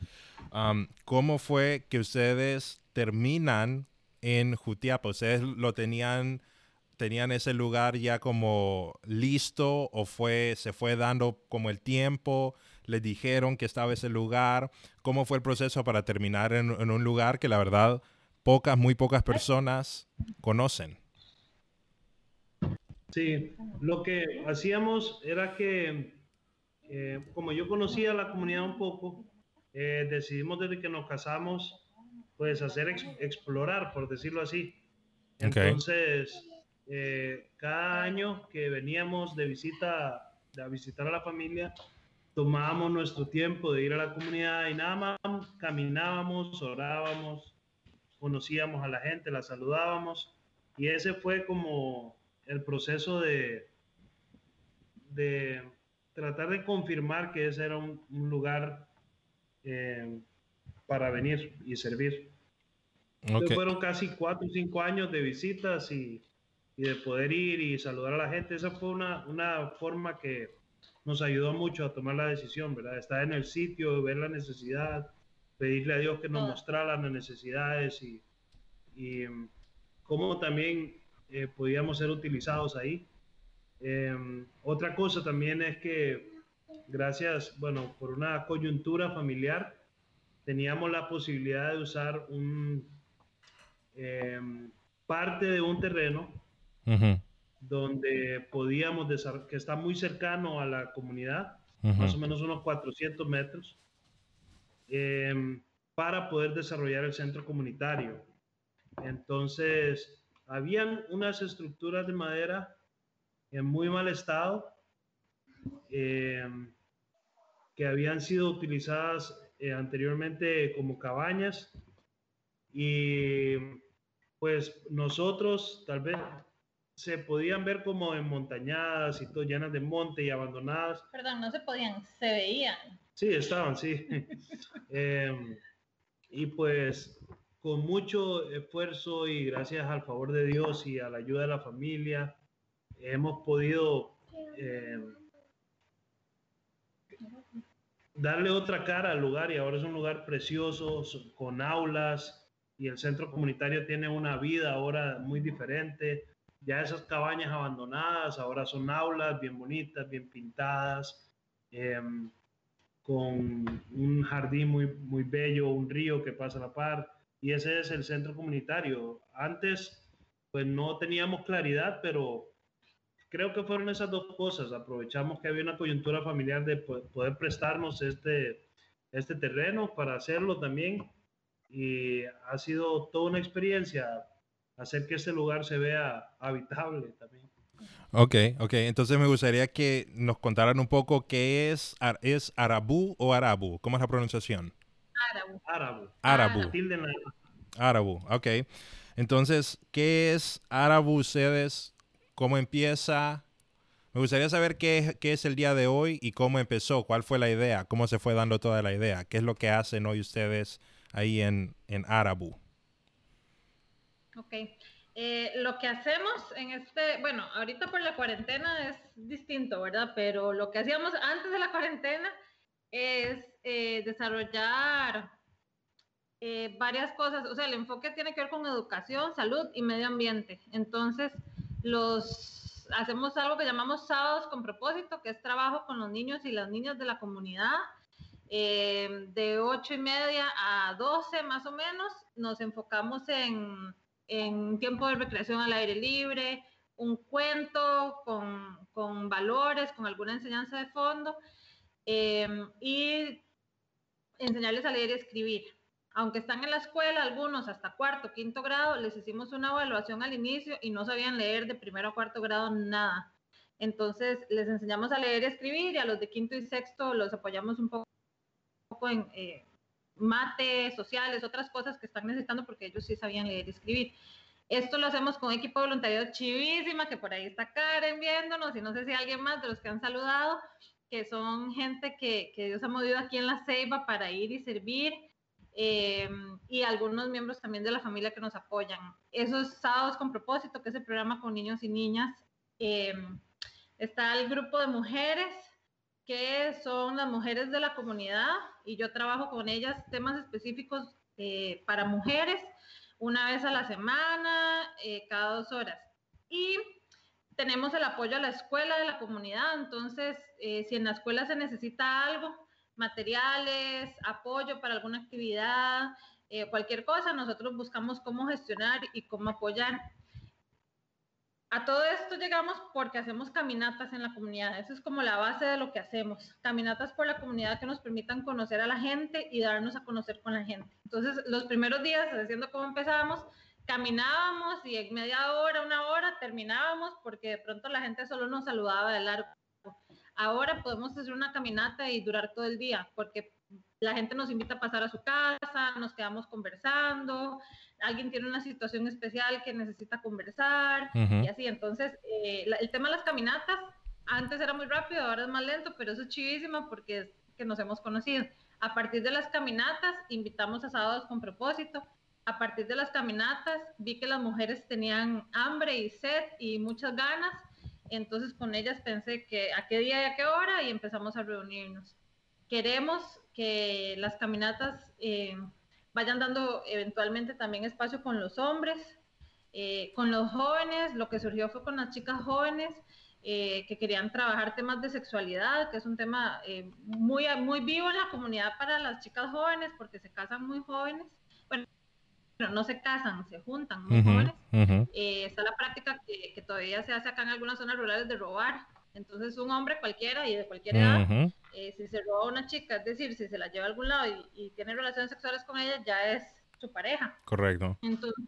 ¿Cómo fue que ustedes terminan en Jutiapa? ¿Ustedes lo tenían, tenían ese lugar ya como listo o fue, se fue dando como el tiempo? ¿Les dijeron que estaba ese lugar? ¿Cómo fue el proceso para terminar en un lugar que la verdad pocas, muy pocas personas conocen? Sí, lo que hacíamos era que, eh, como yo conocía la comunidad un poco, eh, decidimos desde que nos casamos, pues hacer explorar, por decirlo así. Entonces, eh, cada año que veníamos de visita, de visitar a la familia, tomábamos nuestro tiempo de ir a la comunidad y nada más caminábamos, orábamos, conocíamos a la gente, la saludábamos y ese fue como el proceso de, de tratar de confirmar que ese era un, lugar eh, para venir y servir. fueron casi cuatro o cinco años de visitas y, y, de poder ir y saludar a la gente. Esa fue una, una forma que nos ayudó mucho a tomar la decisión, ¿verdad? Estar en el sitio, ver la necesidad, pedirle a Dios que nos mostrara las necesidades y, y mm, cómo también eh, podíamos ser utilizados ahí. Em, otra cosa también es que gracias, bueno, por una coyuntura familiar, teníamos la posibilidad de usar un em, parte de un terreno donde podíamos, que está muy cercano a la comunidad, más o menos unos 400 metros, em, para poder desarrollar el centro comunitario. Entonces, habían unas estructuras de madera en muy mal estado eh, que habían sido utilizadas eh, anteriormente como cabañas y pues nosotros tal vez se podían ver como montañadas y todo llenas de monte y abandonadas. Perdón, no se podían, se veían. Sí, estaban, sí. Em, y pues con mucho esfuerzo y gracias al favor de Dios y a la ayuda de la familia, hemos podido eh, darle otra cara al lugar y ahora es un lugar precioso, con aulas y el centro comunitario tiene una vida ahora muy diferente. Ya esas cabañas abandonadas ahora son aulas bien bonitas, bien pintadas, em, con un jardín muy, muy bello, un río que pasa a la par y ese es el centro comunitario. Antes, pues no teníamos claridad, pero creo que fueron esas dos cosas. Aprovechamos que había una coyuntura familiar de poder prestarnos este, este terreno para hacerlo también. Y ha sido toda una experiencia hacer que este lugar se vea habitable también. Ok, ok. Entonces me gustaría que nos contaran un poco qué es, es Arabú o Arabu. ¿Cómo es la pronunciación? Árabe. Árabe. Árabe, ok. Entonces, ¿qué es Árabe ustedes? ¿Cómo empieza? Me gustaría saber qué, qué, es el día de hoy y cómo empezó, cuál fue la idea, cómo se fue dando toda la idea, qué es lo que hacen hoy ustedes ahí en, en Árabe. Ok. Eh, lo que hacemos en este, bueno, ahorita por la cuarentena es distinto, ¿verdad? Pero lo que hacíamos antes de la cuarentena es eh, desarrollar eh, varias cosas, o sea, el enfoque tiene que ver con educación, salud y medio ambiente. Entonces, los hacemos algo que llamamos sábados con propósito, que es trabajo con los niños y las niñas de la comunidad. Eh, de 8 y media a 12 más o menos, nos enfocamos en, en tiempo de recreación al aire libre, un cuento con, con valores, con alguna enseñanza de fondo Em, y enseñarles a leer y escribir. Aunque están en la escuela, algunos hasta cuarto, quinto grado, les hicimos una evaluación al inicio y no sabían leer de primero a cuarto grado nada. Entonces les enseñamos a leer y escribir y a los de quinto y sexto los apoyamos un poco, en eh, mate, sociales, otras cosas que están necesitando porque ellos sí sabían leer y escribir. Esto lo hacemos con un equipo de chivísima, que por ahí está Karen viéndonos y no sé si alguien más de los que han saludado, que son gente que, que Dios ha movido aquí en la Ceiba para ir y servir, eh, y algunos miembros también de la familia que nos apoyan. Esos sábados con propósito, que es el programa con niños y niñas, Em, está el grupo de mujeres que son las mujeres de la comunidad y yo trabajo con ellas temas específicos eh, para mujeres una vez a la semana, eh, cada dos horas. Y tenemos el apoyo a la escuela de la comunidad, entonces eh, si en la escuela se necesita algo, materiales, apoyo para alguna actividad, cualquier cosa, nosotros buscamos cómo gestionar y cómo apoyar a todo esto llegamos porque hacemos caminatas en la comunidad. Eso es como la base de lo que hacemos. Caminatas por la comunidad que nos permitan conocer a la gente y darnos a conocer con la gente. Entonces, los primeros días, haciendo como empezábamos, caminábamos y en media hora, una hora, terminábamos porque de pronto la gente solo nos saludaba de largo. Ahora podemos hacer una caminata y durar todo el día porque la gente nos invita a pasar a su casa, nos quedamos conversando, alguien tiene una situación especial que necesita conversar y así. Entonces, eh, el tema de las caminatas, antes era muy rápido, ahora es más lento, pero eso es chivísimo porque es que nos hemos conocido. A partir de las caminatas, invitamos a sábados con propósito. A partir de las caminatas, vi que las mujeres tenían hambre y sed y muchas ganas. Entonces, con ellas pensé que a qué día y a qué hora y empezamos a reunirnos. Queremos que las caminatas eh, vayan dando eventualmente también espacio con los hombres, eh, con los jóvenes, lo que surgió fue con las chicas jóvenes eh, que querían trabajar temas de sexualidad, que es un tema muy, muy vivo en la comunidad para las chicas jóvenes porque se casan muy jóvenes. Bueno, no se casan, se juntan muy jóvenes. está la práctica que, que, todavía se hace acá en algunas zonas rurales de robar. Entonces un hombre cualquiera y de cualquier edad eh, si se roba a una chica, es decir, si se la lleva a algún lado y, tiene relaciones sexuales con ella, ya es su pareja. Correcto. Entonces,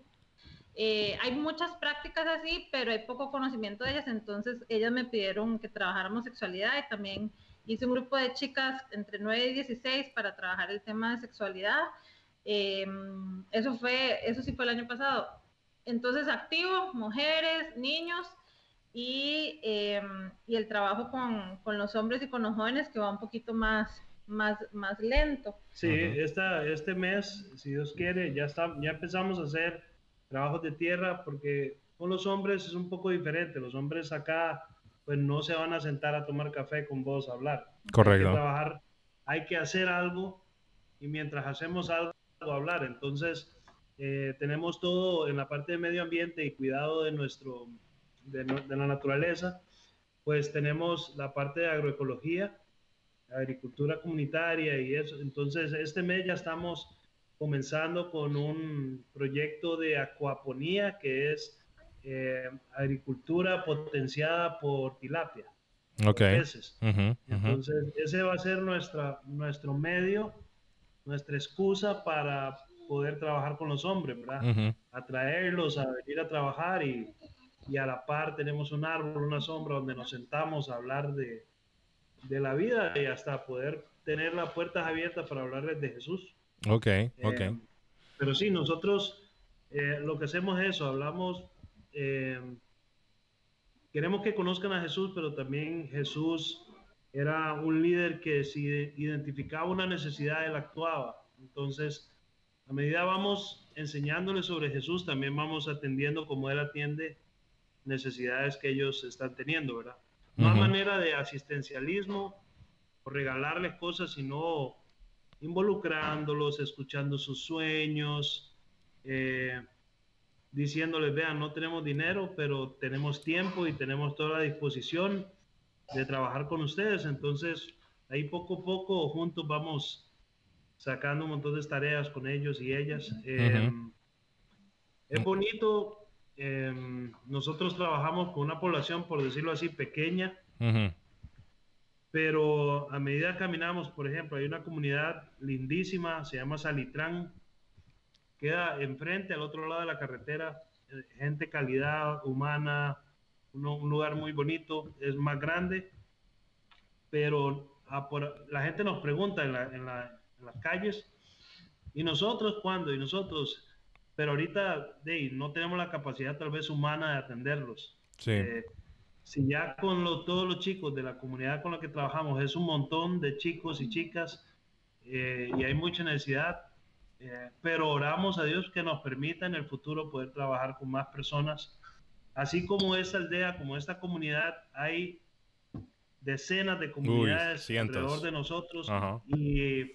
eh, hay muchas prácticas así, pero hay poco conocimiento de ellas, entonces ellas me pidieron que trabajáramos sexualidad y también hice un grupo de chicas entre 9 y 16 para trabajar el tema de sexualidad. Eh, eso fue, eso sí fue el año pasado. Entonces, activo, mujeres, niños, y, em, y el trabajo con, con, los hombres y con los jóvenes que va un poquito más, más, más lento. Sí, esta, este mes, si Dios quiere, ya, está, ya empezamos a hacer trabajos de tierra porque con los hombres es un poco diferente. Los hombres acá pues no se van a sentar a tomar café con vos a hablar. Correcto. Hay que trabajar, hay que hacer algo y mientras hacemos algo, hablar. Entonces, eh, tenemos todo en la parte de medio ambiente y cuidado de nuestro de, la naturaleza, pues tenemos la parte de agroecología, agricultura comunitaria y eso. Entonces, este mes ya estamos comenzando con un proyecto de acuaponía que es eh, agricultura potenciada por tilapia. Ok. Entonces, ese va a ser nuestra, nuestro medio, nuestra excusa para poder trabajar con los hombres, ¿verdad? Atraerlos a venir a trabajar y, y a la par tenemos un árbol, una sombra donde nos sentamos a hablar de, de la vida y hasta poder tener las puertas abiertas para hablarles de Jesús. Ok, ok. Eh, pero sí, nosotros eh, lo que hacemos es eso, hablamos, eh, queremos que conozcan a Jesús, pero también Jesús era un líder que si identificaba una necesidad, él actuaba. Entonces, a medida vamos enseñándoles sobre Jesús, también vamos atendiendo como Él atiende necesidades que ellos están teniendo, ¿verdad? No hay manera de asistencialismo o regalarles cosas, sino involucrándolos, escuchando sus sueños, eh, diciéndoles, vean, no tenemos dinero, pero tenemos tiempo y tenemos toda la disposición de trabajar con ustedes. Entonces, ahí poco a poco juntos vamos sacando un montón de tareas con ellos y ellas. Eh, es bonito Em, nosotros trabajamos con una población, por decirlo así, pequeña, pero a medida que caminamos, por ejemplo, hay una comunidad lindísima, se llama Salitrán, queda enfrente, al otro lado de la carretera, eh, gente calidad humana, un lugar muy bonito, es más grande, pero la gente nos pregunta en, en las calles, ¿y nosotros cuándo? ¿Y nosotros? pero ahorita no tenemos la capacidad tal vez humana de atenderlos. Eh, si ya con todos los chicos de la comunidad con la que trabajamos es un montón de chicos y chicas eh, y hay mucha necesidad, eh, pero oramos a Dios que nos permita en el futuro poder trabajar con más personas así como esta aldea, como esta comunidad, hay decenas de comunidades alrededor de nosotros y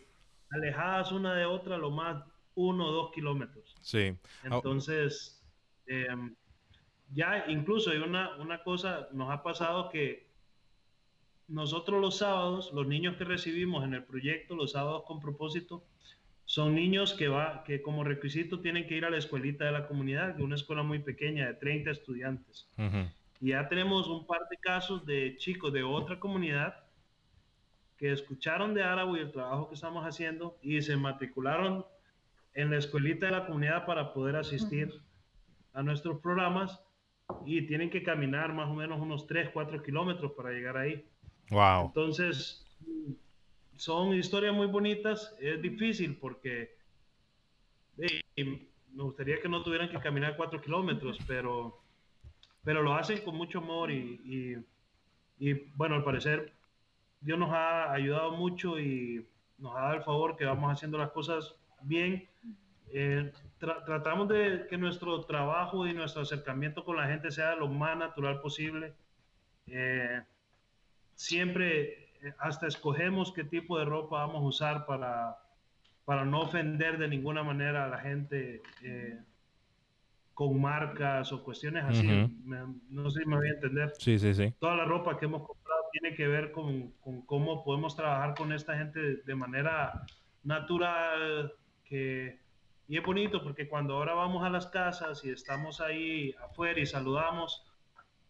alejadas una de otra lo más uno o dos kilómetros. Sí. Entonces, em, ya incluso hay una, una cosa, nos ha pasado que nosotros los sábados, los niños que recibimos en el proyecto, los sábados con propósito, son niños que, va, que como requisito tienen que ir a la escuelita de la comunidad, es una escuela muy pequeña de 30 estudiantes. Y ya tenemos un par de casos de chicos de otra comunidad que escucharon de Árabe y el trabajo que estamos haciendo y se matricularon en la escuelita de la comunidad para poder asistir a nuestros programas y tienen que caminar más o menos unos 3, 4 kilómetros para llegar ahí. Wow. Entonces, son historias muy bonitas. Es difícil porque me gustaría que no tuvieran que caminar 4 kilómetros, pero, pero lo hacen con mucho amor y, bueno, al parecer Dios nos ha ayudado mucho y nos ha dado el favor que vamos haciendo las cosas bien. Eh, tratamos de que nuestro trabajo y nuestro acercamiento con la gente sea lo más natural posible. Eh, siempre hasta escogemos qué tipo de ropa vamos a usar para, para no ofender de ninguna manera a la gente con marcas o cuestiones así. no sé si me voy a entender. Sí, sí, sí. Toda la ropa que hemos comprado tiene que ver con, con cómo podemos trabajar con esta gente de manera natural, que y es bonito porque cuando ahora vamos a las casas y estamos ahí afuera y saludamos,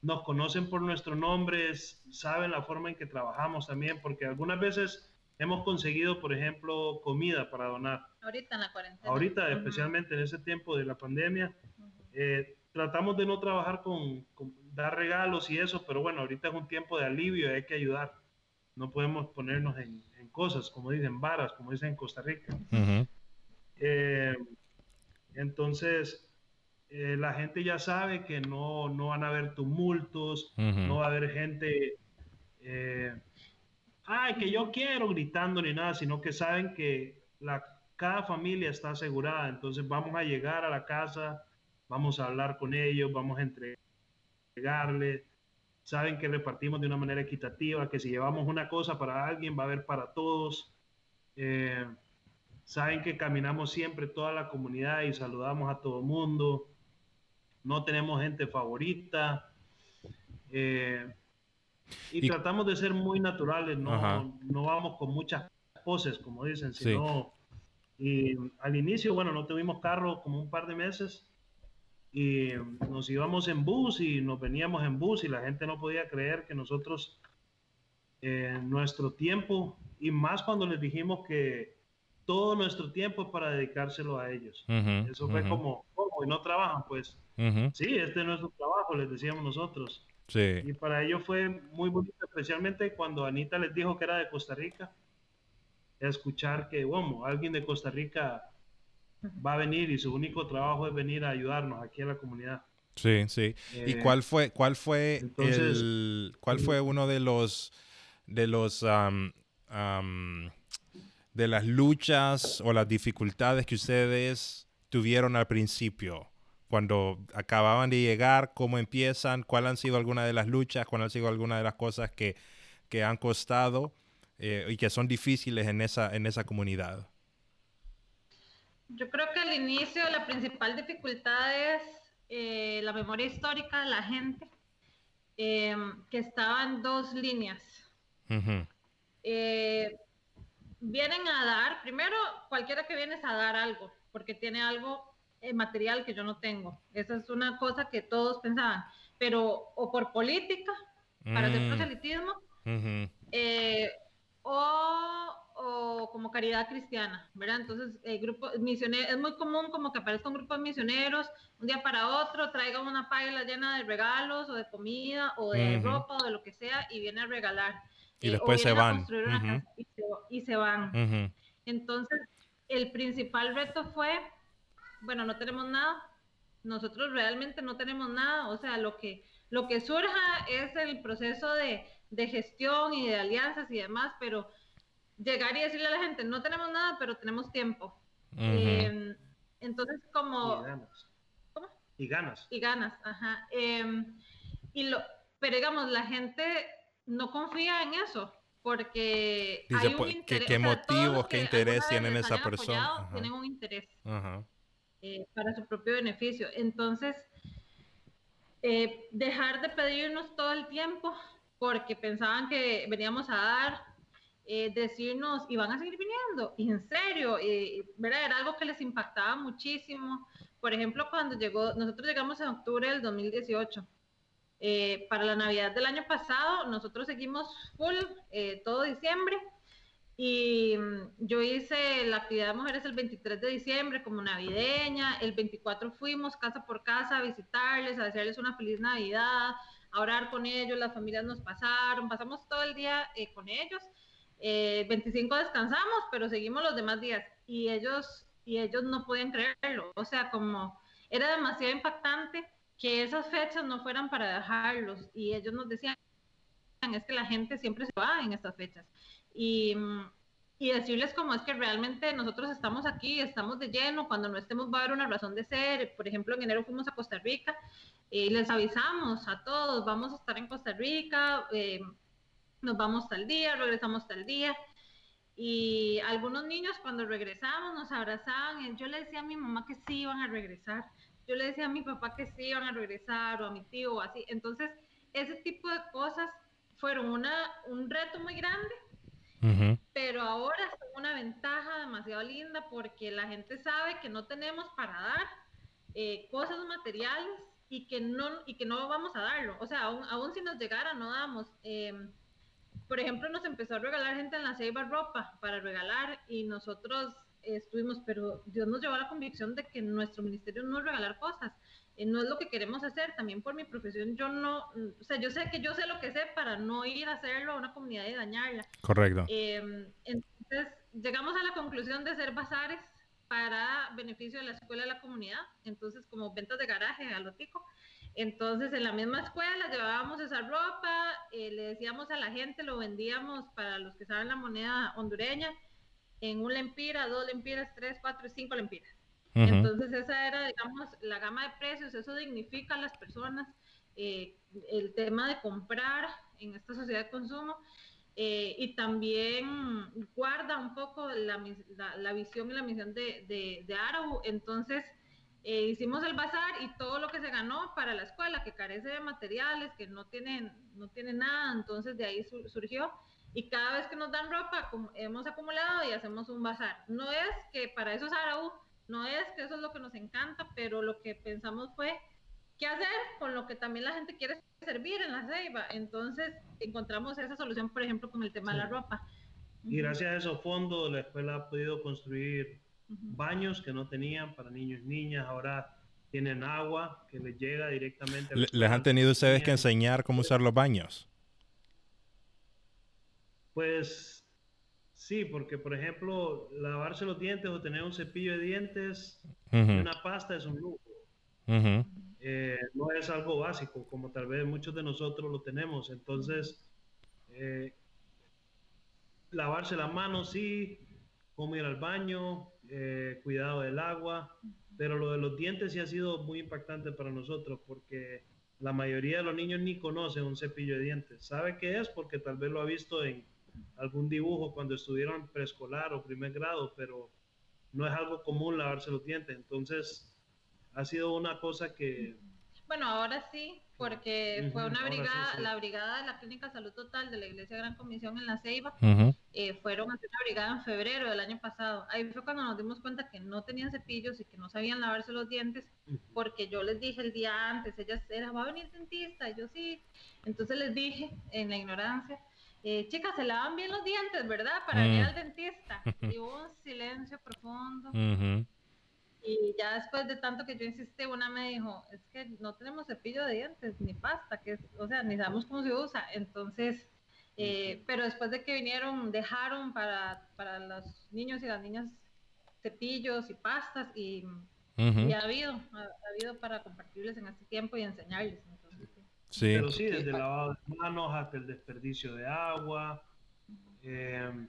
nos conocen por nuestros nombres, saben la forma en que trabajamos también, porque algunas veces hemos conseguido, por ejemplo, comida para donar. Ahorita en la cuarentena. Ahorita, especialmente en ese tiempo de la pandemia, eh, tratamos de no trabajar con, dar regalos y eso, pero bueno, ahorita es un tiempo de alivio y hay que ayudar. No podemos ponernos en, cosas, como dicen, varas, como dicen en Costa Rica. Eh, entonces, eh, la gente ya sabe que no, no van a haber tumultos, no va a haber gente, eh, ay, que yo quiero gritando ni nada, sino que saben que la, cada familia está asegurada. Entonces, vamos a llegar a la casa, vamos a hablar con ellos, vamos a entregarles. Saben que repartimos de una manera equitativa, que si llevamos una cosa para alguien, va a haber para todos. Eh, Saben que caminamos siempre toda la comunidad y saludamos a todo el mundo. No tenemos gente favorita. Eh, y, tratamos de ser muy naturales, no, no, vamos con muchas poses, como dicen, sino... Y al inicio, bueno, no tuvimos carro como un par de meses y nos íbamos en bus y nos veníamos en bus y la gente no podía creer que nosotros, en nuestro tiempo, y más cuando les dijimos que todo nuestro tiempo para dedicárselo a ellos. Eso fue como, ¿cómo? ¿Y no trabajan? Pues sí, este es nuestro trabajo, les decíamos nosotros. Sí. Y para ellos fue muy bonito, especialmente cuando Anita les dijo que era de Costa Rica, escuchar que, bueno, alguien de Costa Rica va a venir y su único trabajo es venir a ayudarnos aquí a la comunidad. Sí, sí. ¿Y eh, cuál fue, cuál fue el, cuál fue uno de los, de los, de las luchas o las dificultades que ustedes tuvieron al principio? Cuando acababan de llegar, ¿cómo empiezan? ¿Cuáles han sido algunas de las luchas? ¿Cuáles han sido algunas de las cosas que, han costado eh, y que son difíciles en esa, en esa comunidad? Yo creo que al inicio la principal dificultad es eh, la memoria histórica de la gente, em, que estaba en dos líneas vienen a dar, primero, cualquiera que viene es a dar algo, porque tiene algo eh, material que yo no tengo. Esa es una cosa que todos pensaban, pero o por política, para hacer mm. proselitismo, eh, o, o, como caridad cristiana, ¿verdad? Entonces, el grupo misionero, es muy común como que aparezca un grupo de misioneros un día para otro, traigan una paila llena de regalos o de comida o de ropa o de lo que sea y viene a regalar. Y después se van. y, se, van. Entonces, el principal reto fue, bueno, no tenemos nada. Nosotros realmente no tenemos nada. O sea, lo que, lo que surja es el proceso de, gestión y de alianzas y demás, pero llegar y decirle a la gente, no tenemos nada, pero tenemos tiempo. Em, entonces, como... Y ganas. Y ganas, ajá. Em, y lo, pero digamos, la gente no confía en eso porque hay un pues, interés. ¿qué, motivos, qué interés tienen esa persona? Tienen un interés eh, para su propio beneficio. Entonces, eh, dejar de pedirnos todo el tiempo porque pensaban que veníamos a dar, eh, decirnos, y van a seguir viniendo, y en serio, ¿verdad? era algo que les impactaba muchísimo. Por ejemplo, cuando llegó, nosotros llegamos en octubre del 2018 eh, para la Navidad del año pasado, nosotros seguimos full eh, todo diciembre. Y mm, yo hice la actividad de mujeres el 23 de diciembre como navideña, el 24 fuimos casa por casa a visitarles, a desearles una feliz Navidad, a orar con ellos, las familias nos pasaron, pasamos todo el día eh, con ellos. el 25 descansamos, pero seguimos los demás días. Y ellos, y ellos no podían creerlo, o sea, como era demasiado impactante que esas fechas no fueran para dejarlos y ellos nos decían es que la gente siempre se va en estas fechas y, y decirles como es que realmente nosotros estamos aquí, estamos de lleno, cuando no estemos va a haber una razón de ser, por ejemplo en enero fuimos a Costa Rica y les avisamos a todos, vamos a estar en Costa Rica, eh, nos vamos tal día, regresamos tal día y algunos niños cuando regresamos nos abrazaban, yo le decía a mi mamá que sí iban a regresar yo le decía a mi papá que sí iban a regresar o a mi tío o así. Entonces, ese tipo de cosas fueron una, un reto muy grande, pero ahora son una ventaja demasiado linda porque la gente sabe que no tenemos para dar eh, cosas materiales y que, no, y que no vamos a darlo. O sea, aún, aún si nos llegara, no damos. Eh, por ejemplo, nos empezó a regalar gente en la Ceiba ropa para regalar y nosotros estuvimos, pero Dios nos llevó a la convicción de que nuestro ministerio no es regalar cosas, eh, no es lo que queremos hacer, también por mi profesión yo no, o sea, yo sé que yo sé lo que sé para no ir a hacerlo a una comunidad y dañarla. Correcto. Em, entonces, llegamos a la conclusión de ser bazares para beneficio de la escuela de la comunidad, entonces como ventas de garaje a lo tico. Entonces, en la misma escuela llevábamos esa ropa, eh, le decíamos a la gente, lo vendíamos para los que saben la moneda hondureña, en un lempira, dos lempiras, tres, cuatro, cinco lempiras. Entonces esa era, digamos, la gama de precios, eso dignifica a las personas eh, el tema de comprar en esta sociedad de consumo eh, y también guarda un poco la, la, visión y la misión de, de, de Entonces eh, hicimos el bazar y todo lo que se ganó para la escuela, que carece de materiales, que no tienen, no tiene nada, entonces de ahí surgió y cada vez que nos dan ropa hemos acumulado y hacemos un bazar. No es que para eso es Araú, no es que eso es lo que nos encanta, pero lo que pensamos fue qué hacer con lo que también la gente quiere servir en la ceiba. Entonces encontramos esa solución, por ejemplo, con el tema de la ropa. Y gracias a esos fondos la escuela ha podido construir baños que no tenían para niños y niñas. Ahora tienen agua que les llega directamente. ¿Les han tenido ustedes que enseñar cómo usar los baños? Pues sí, porque por ejemplo, lavarse los dientes o tener un cepillo de dientes y una pasta es un lujo. Eh, no es algo básico, como tal vez muchos de nosotros lo tenemos. Entonces, eh, lavarse las manos, sí, cómo ir al baño, eh, cuidado del agua, pero lo de los dientes sí ha sido muy impactante para nosotros porque la mayoría de los niños ni conocen un cepillo de dientes. ¿Sabe qué es? Porque tal vez lo ha visto en algún dibujo cuando estuvieron preescolar o primer grado, pero no es algo común lavarse los dientes. Entonces, ha sido una cosa que... Bueno, ahora sí, porque fue una brigada, la brigada de la Clínica Salud Total de la Iglesia Gran Comisión en La Ceiba, eh, fueron a hacer una brigada en febrero del año pasado. Ahí fue cuando nos dimos cuenta que no tenían cepillos y que no sabían lavarse los dientes, porque yo les dije el día antes, ellas era, va a venir dentista, y yo sí. Entonces les dije, en la ignorancia, eh, chicas, se lavan bien los dientes, ¿verdad? Para ir mm. al dentista. Y hubo un silencio profundo. Y ya después de tanto que yo insistí, una me dijo, es que no tenemos cepillo de dientes, ni pasta, que o sea, ni sabemos cómo se usa. Entonces, eh, pero después de que vinieron, dejaron para, para los niños y las niñas cepillos y pastas y, ha habido, ha, habido para compartirles en este tiempo y enseñarles. Sí. Pero sí, desde el lavado de manos hasta el desperdicio de agua. Eh,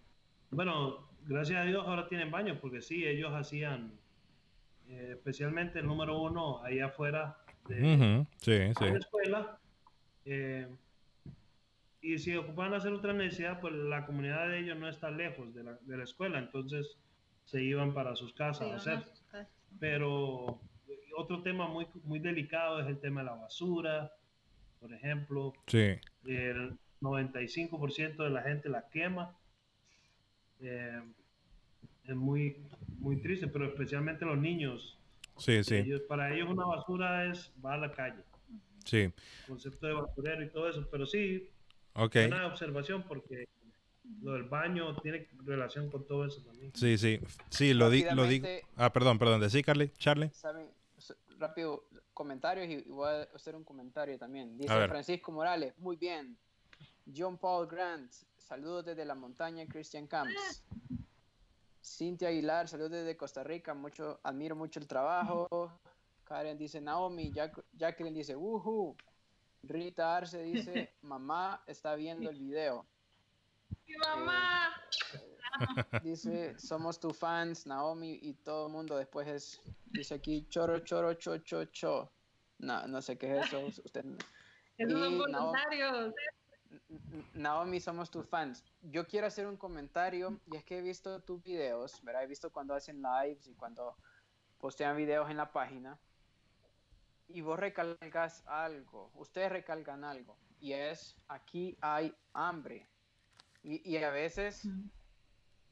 bueno, gracias a Dios ahora tienen baños, porque sí, ellos hacían eh, especialmente el número uno ahí afuera de, la escuela. Eh, y si ocupan hacer otra necesidad, pues la comunidad de ellos no está lejos de la, de la escuela, entonces se iban para sus casas a hacer. Pero otro tema muy, muy delicado es el tema de la basura, por ejemplo. Sí. El 95% de la gente la quema. Eh, es muy, muy triste, pero especialmente los niños. Sí, sí. para ellos una basura es va a la calle. Sí. concepto de basurero y todo eso, pero sí, okay. una observación porque lo del baño tiene relación con todo eso también. Sí, sí, sí, lo, di, lo digo. Ah, perdón, perdón, ¿de sí, Carly? Charlie? Saben, rápido, comentarios y voy a hacer un comentario también. Dice Francisco Morales, muy bien. John Paul Grant, saludos desde la montaña Christian Camps. Cintia Aguilar, saludos desde Costa Rica, mucho, admiro mucho el trabajo. Karen dice Naomi, Jacqueline dice Woohoo. Rita Arce dice, mamá está viendo el video. mamá. Eh, dice, somos tu fans, Naomi, y todo el mundo después es, dice aquí, choro, choro, cho, cho, cho. No, no sé qué es eso. Usted... Es un voluntario. Naomi, somos tus fans. Yo quiero hacer un comentario y es que he visto tus videos, ¿verdad? He visto cuando hacen lives y cuando postean videos en la página y vos recalcas algo, ustedes recalcan algo y es aquí hay hambre y, a veces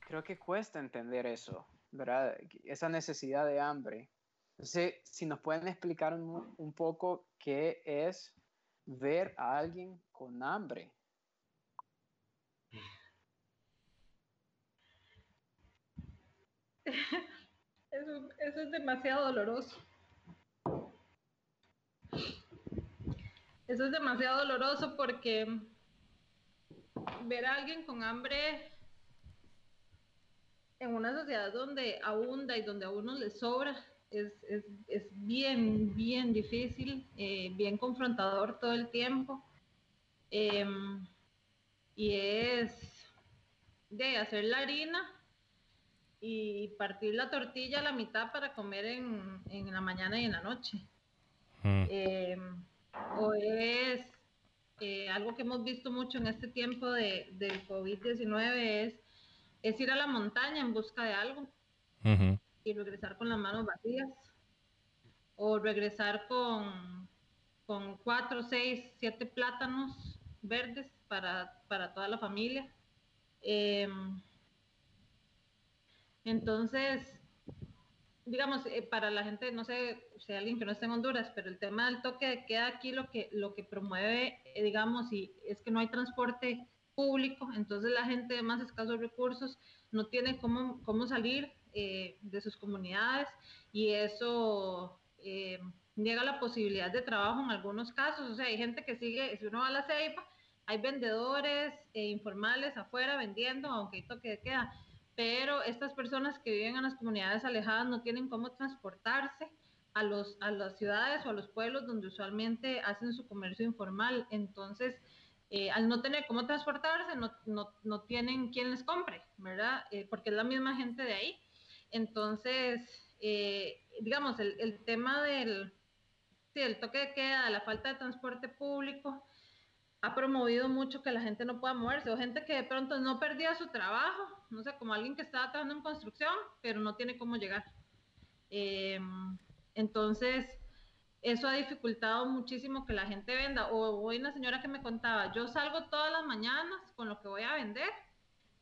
creo que cuesta entender eso, ¿verdad? Esa necesidad de hambre. Entonces, si nos pueden explicar un poco qué es ver a alguien con hambre. Eso, es demasiado doloroso. Eso es demasiado doloroso porque ver a alguien con hambre en una sociedad donde abunda y donde a uno le sobra es, bien, bien difícil, eh, bien confrontador todo el tiempo. Em, y es de hacer la harina y partir la tortilla a la mitad para comer en, en la mañana y en la noche. Mm. Em, o es eh, algo que hemos visto mucho en este tiempo de, del COVID-19 es, es ir a la montaña en busca de algo y regresar con las manos vacías o regresar con, con cuatro, seis, siete plátanos verdes para, para toda la familia. Em, entonces, digamos, eh, para la gente, no sé si hay alguien que no está en Honduras, pero el tema del toque de queda aquí lo que, lo que promueve, eh, digamos, y es que no hay transporte público, entonces la gente de más escasos recursos no tiene cómo, cómo salir eh, de sus comunidades y eso niega la posibilidad de trabajo en algunos casos. O sea, hay gente que sigue, si uno va a la ceiba, hay vendedores informales afuera vendiendo, aunque hay toque de queda pero estas personas que viven en las comunidades alejadas no tienen cómo transportarse a, los, a las ciudades o a los pueblos donde usualmente hacen su comercio informal. Entonces, eh, al no tener cómo transportarse, no, no, no tienen quien les compre, ¿verdad? Eh, porque es la misma gente de ahí. Entonces, eh, digamos, el, el, tema del, sí, el toque de queda, la falta de transporte público, ha promovido mucho que la gente no pueda moverse, o gente que de pronto no perdía su trabajo, no sé, como alguien que estaba trabajando en construcción, pero no tiene cómo llegar. Eh, entonces, eso ha dificultado muchísimo que la gente venda. O hoy una señora que me contaba, yo salgo todas las mañanas con lo que voy a vender,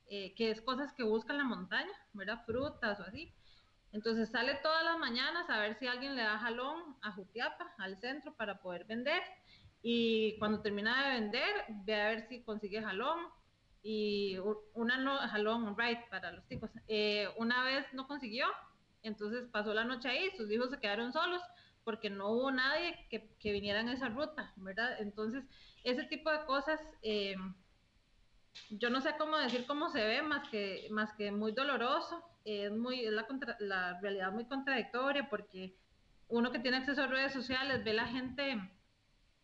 eh, que es cosas que busca en la montaña, ¿verdad? Frutas o así. Entonces sale todas las mañanas a ver si alguien le da jalón a Jutiapa, al centro, para poder vender y cuando termina de vender, ve a ver si consigue jalón. Y una no, jalón, un ride para los chicos. Eh, una vez no consiguió, entonces pasó la noche ahí, sus hijos se quedaron solos porque no hubo nadie que, que viniera en esa ruta, ¿verdad? Entonces, ese tipo de cosas, eh, yo no sé cómo decir cómo se ve, más que, más que muy doloroso, es, muy, es la, la realidad muy contradictoria porque uno que tiene acceso a redes sociales ve la gente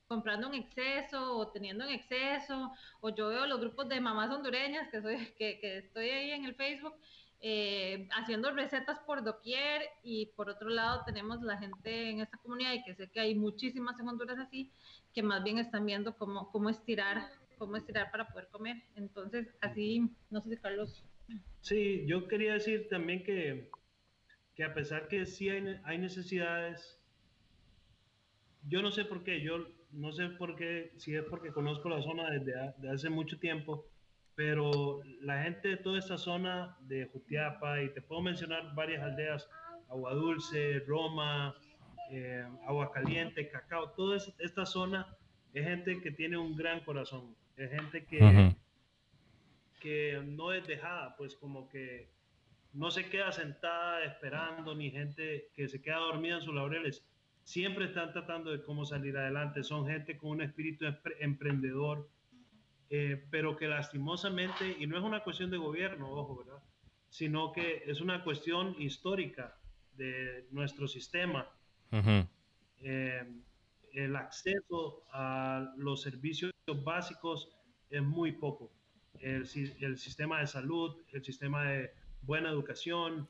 comprando en exceso o teniendo en exceso, o yo veo los grupos de mamás hondureñas que, soy, que estoy ahí en el Facebook eh, haciendo recetas por doquier y por otro lado tenemos la gente en esta comunidad y que sé que hay muchísimas en Honduras así, que más bien están viendo cómo, cómo estirar cómo estirar para poder comer. Entonces, así, no sé si Carlos. Sí, yo quería decir también que, que a pesar que sí hay, hay necesidades, yo no sé por qué, yo no sé por qué, si es porque conozco la zona desde, hace mucho tiempo, pero la gente de toda esta zona de Jutiapa, y te puedo mencionar varias aldeas, Agua Dulce, Roma, eh, Agua Caliente, Cacao, toda esta zona es gente que tiene un gran corazón, es gente que, que no es dejada, pues como que no se queda sentada esperando, ni gente que se queda dormida en sus laureles. Siempre están tratando de cómo salir adelante. Son gente con un espíritu emprendedor, eh, pero que lastimosamente, y no es una cuestión de gobierno, ojo, ¿verdad? Sino que es una cuestión histórica de nuestro sistema. Eh, el acceso a los servicios básicos es muy poco. El, el sistema de salud, el sistema de buena educación,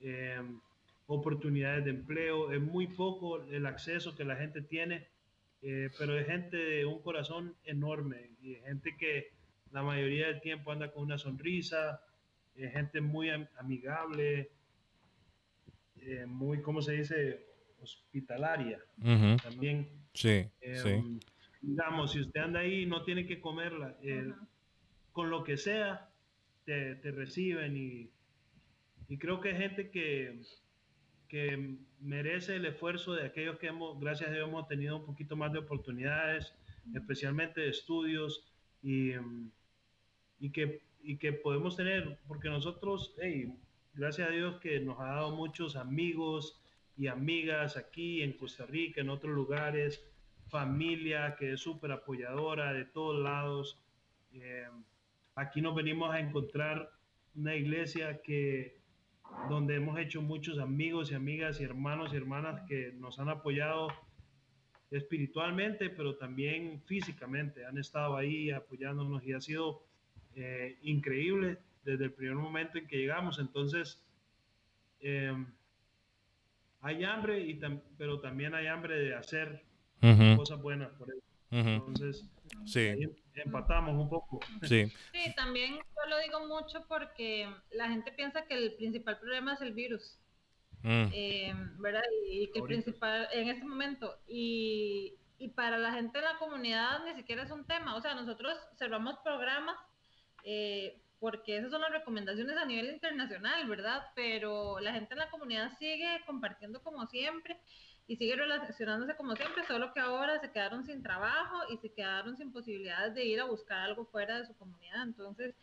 em, oportunidades de empleo, es muy poco el acceso que la gente tiene, eh, pero es gente de un corazón enorme y gente que la mayoría del tiempo anda con una sonrisa, es gente muy amigable, eh, muy, ¿cómo se dice? Hospitalaria. También. Sí, sí. Em, digamos, si usted anda ahí no tiene que comerla, eh, con lo que sea, te, te reciben y, y, creo que hay gente que, que merece el esfuerzo de aquellos que hemos, gracias a Dios, hemos tenido un poquito más de oportunidades, especialmente de estudios y, y, que, y que podemos tener, porque nosotros, hey, gracias a Dios que nos ha dado muchos amigos y amigas aquí en Costa Rica, en otros lugares, familia que es súper apoyadora de todos lados. Eh, aquí nos venimos a encontrar una iglesia que donde hemos hecho muchos amigos y amigas y hermanos y hermanas que nos han apoyado espiritualmente, pero también físicamente. Han estado ahí apoyándonos y ha sido eh, increíble desde el primer momento en que llegamos. Entonces, eh, hay hambre, y pero también hay hambre de hacer cosas buenas por eso. Entonces, sí. empatamos un poco. Sí. sí, también yo lo digo mucho porque la gente piensa que el principal problema es el virus. Mm. Eh, ¿Verdad? Y, que el principal en este momento. Y, y para la gente de la comunidad ni siquiera es un tema. O sea, nosotros cerramos programas eh, porque esas son las recomendaciones a nivel internacional, ¿verdad? Pero la gente en la comunidad sigue compartiendo como siempre y sigue relacionándose como siempre, solo que ahora se quedaron sin trabajo y se quedaron sin posibilidades de ir a buscar algo fuera de su comunidad. Entonces,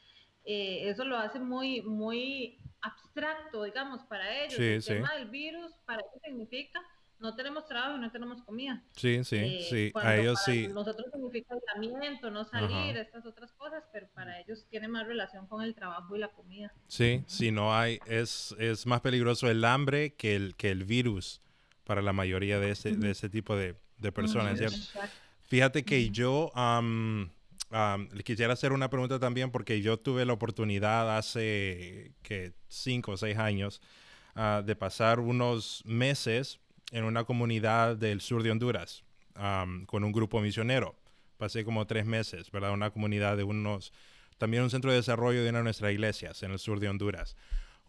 eh, eso lo hace muy, muy abstracto, digamos, para ellos. Sí, el tema del virus, para ellos significa no tenemos trabajo, no tenemos comida. Sí, sí, eh, sí. A ellos sí. Nosotros significa aislamiento, no salir, estas otras cosas, pero para ellos tiene más relación con el trabajo y la comida. Sí, si no hay, es, es más peligroso el hambre que el, que el virus para la mayoría de ese, de ese tipo de, de personas. Fíjate que yo le quisiera hacer una pregunta también porque yo tuve la oportunidad hace que cinco o seis años ah, de pasar unos meses en una comunidad del sur de Honduras con un grupo misionero. Pasé como tres meses, ¿verdad? Una comunidad de unos, también un centro de desarrollo de una de nuestras iglesias en el sur de Honduras.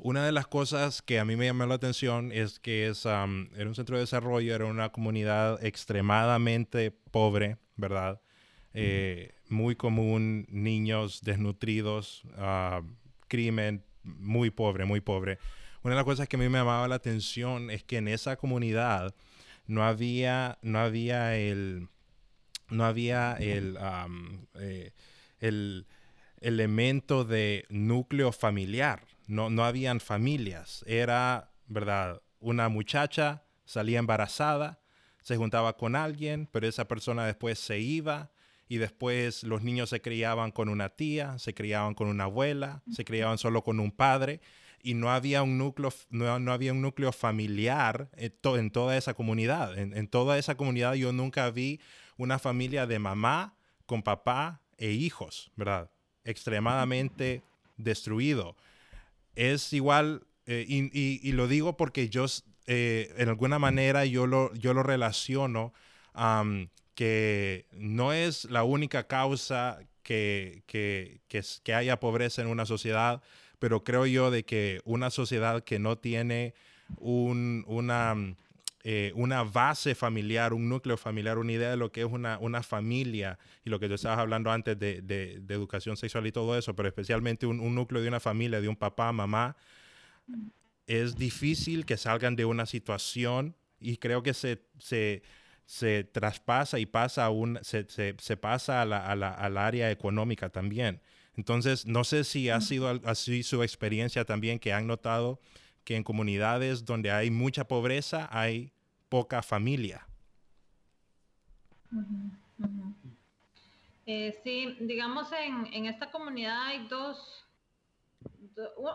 Una de las cosas que a mí me llamó la atención es que es, era un centro de desarrollo, era una comunidad extremadamente pobre, ¿verdad? Eh, muy común, niños desnutridos, ah, crimen, muy pobre, muy pobre. Una de las cosas que a mí me llamaba la atención es que en esa comunidad no había, no había el, no había el, eh, el elemento de núcleo familiar no, no habían familias. Era, ¿verdad? Una muchacha salía embarazada, se juntaba con alguien, pero esa persona después se iba y después los niños se criaban con una tía, se criaban con una abuela, se criaban solo con un padre y no había un núcleo, no, había un núcleo familiar en, en toda esa comunidad. En, en, toda esa comunidad yo nunca vi una familia de mamá con papá e hijos, ¿verdad? Extremadamente destruido es igual, eh, y, lo digo porque yo, eh, en alguna manera, yo lo, yo lo relaciono que no es la única causa que, que, que, haya pobreza en una sociedad, pero creo yo de que una sociedad que no tiene un, una, eh, una base familiar, un núcleo familiar, una idea de lo que es una, una familia y lo que tú estabas hablando antes de, de, educación sexual y todo eso, pero especialmente un, un, núcleo de una familia, de un papá, mamá, es difícil que salgan de una situación y creo que se, se se traspasa y pasa a un, se, se, pasa a la, a la, al área económica también. Entonces, no sé si ha sido así su experiencia también, que han notado que en comunidades donde hay mucha pobreza hay poca familia. Eh, sí, digamos en, en, esta comunidad hay dos,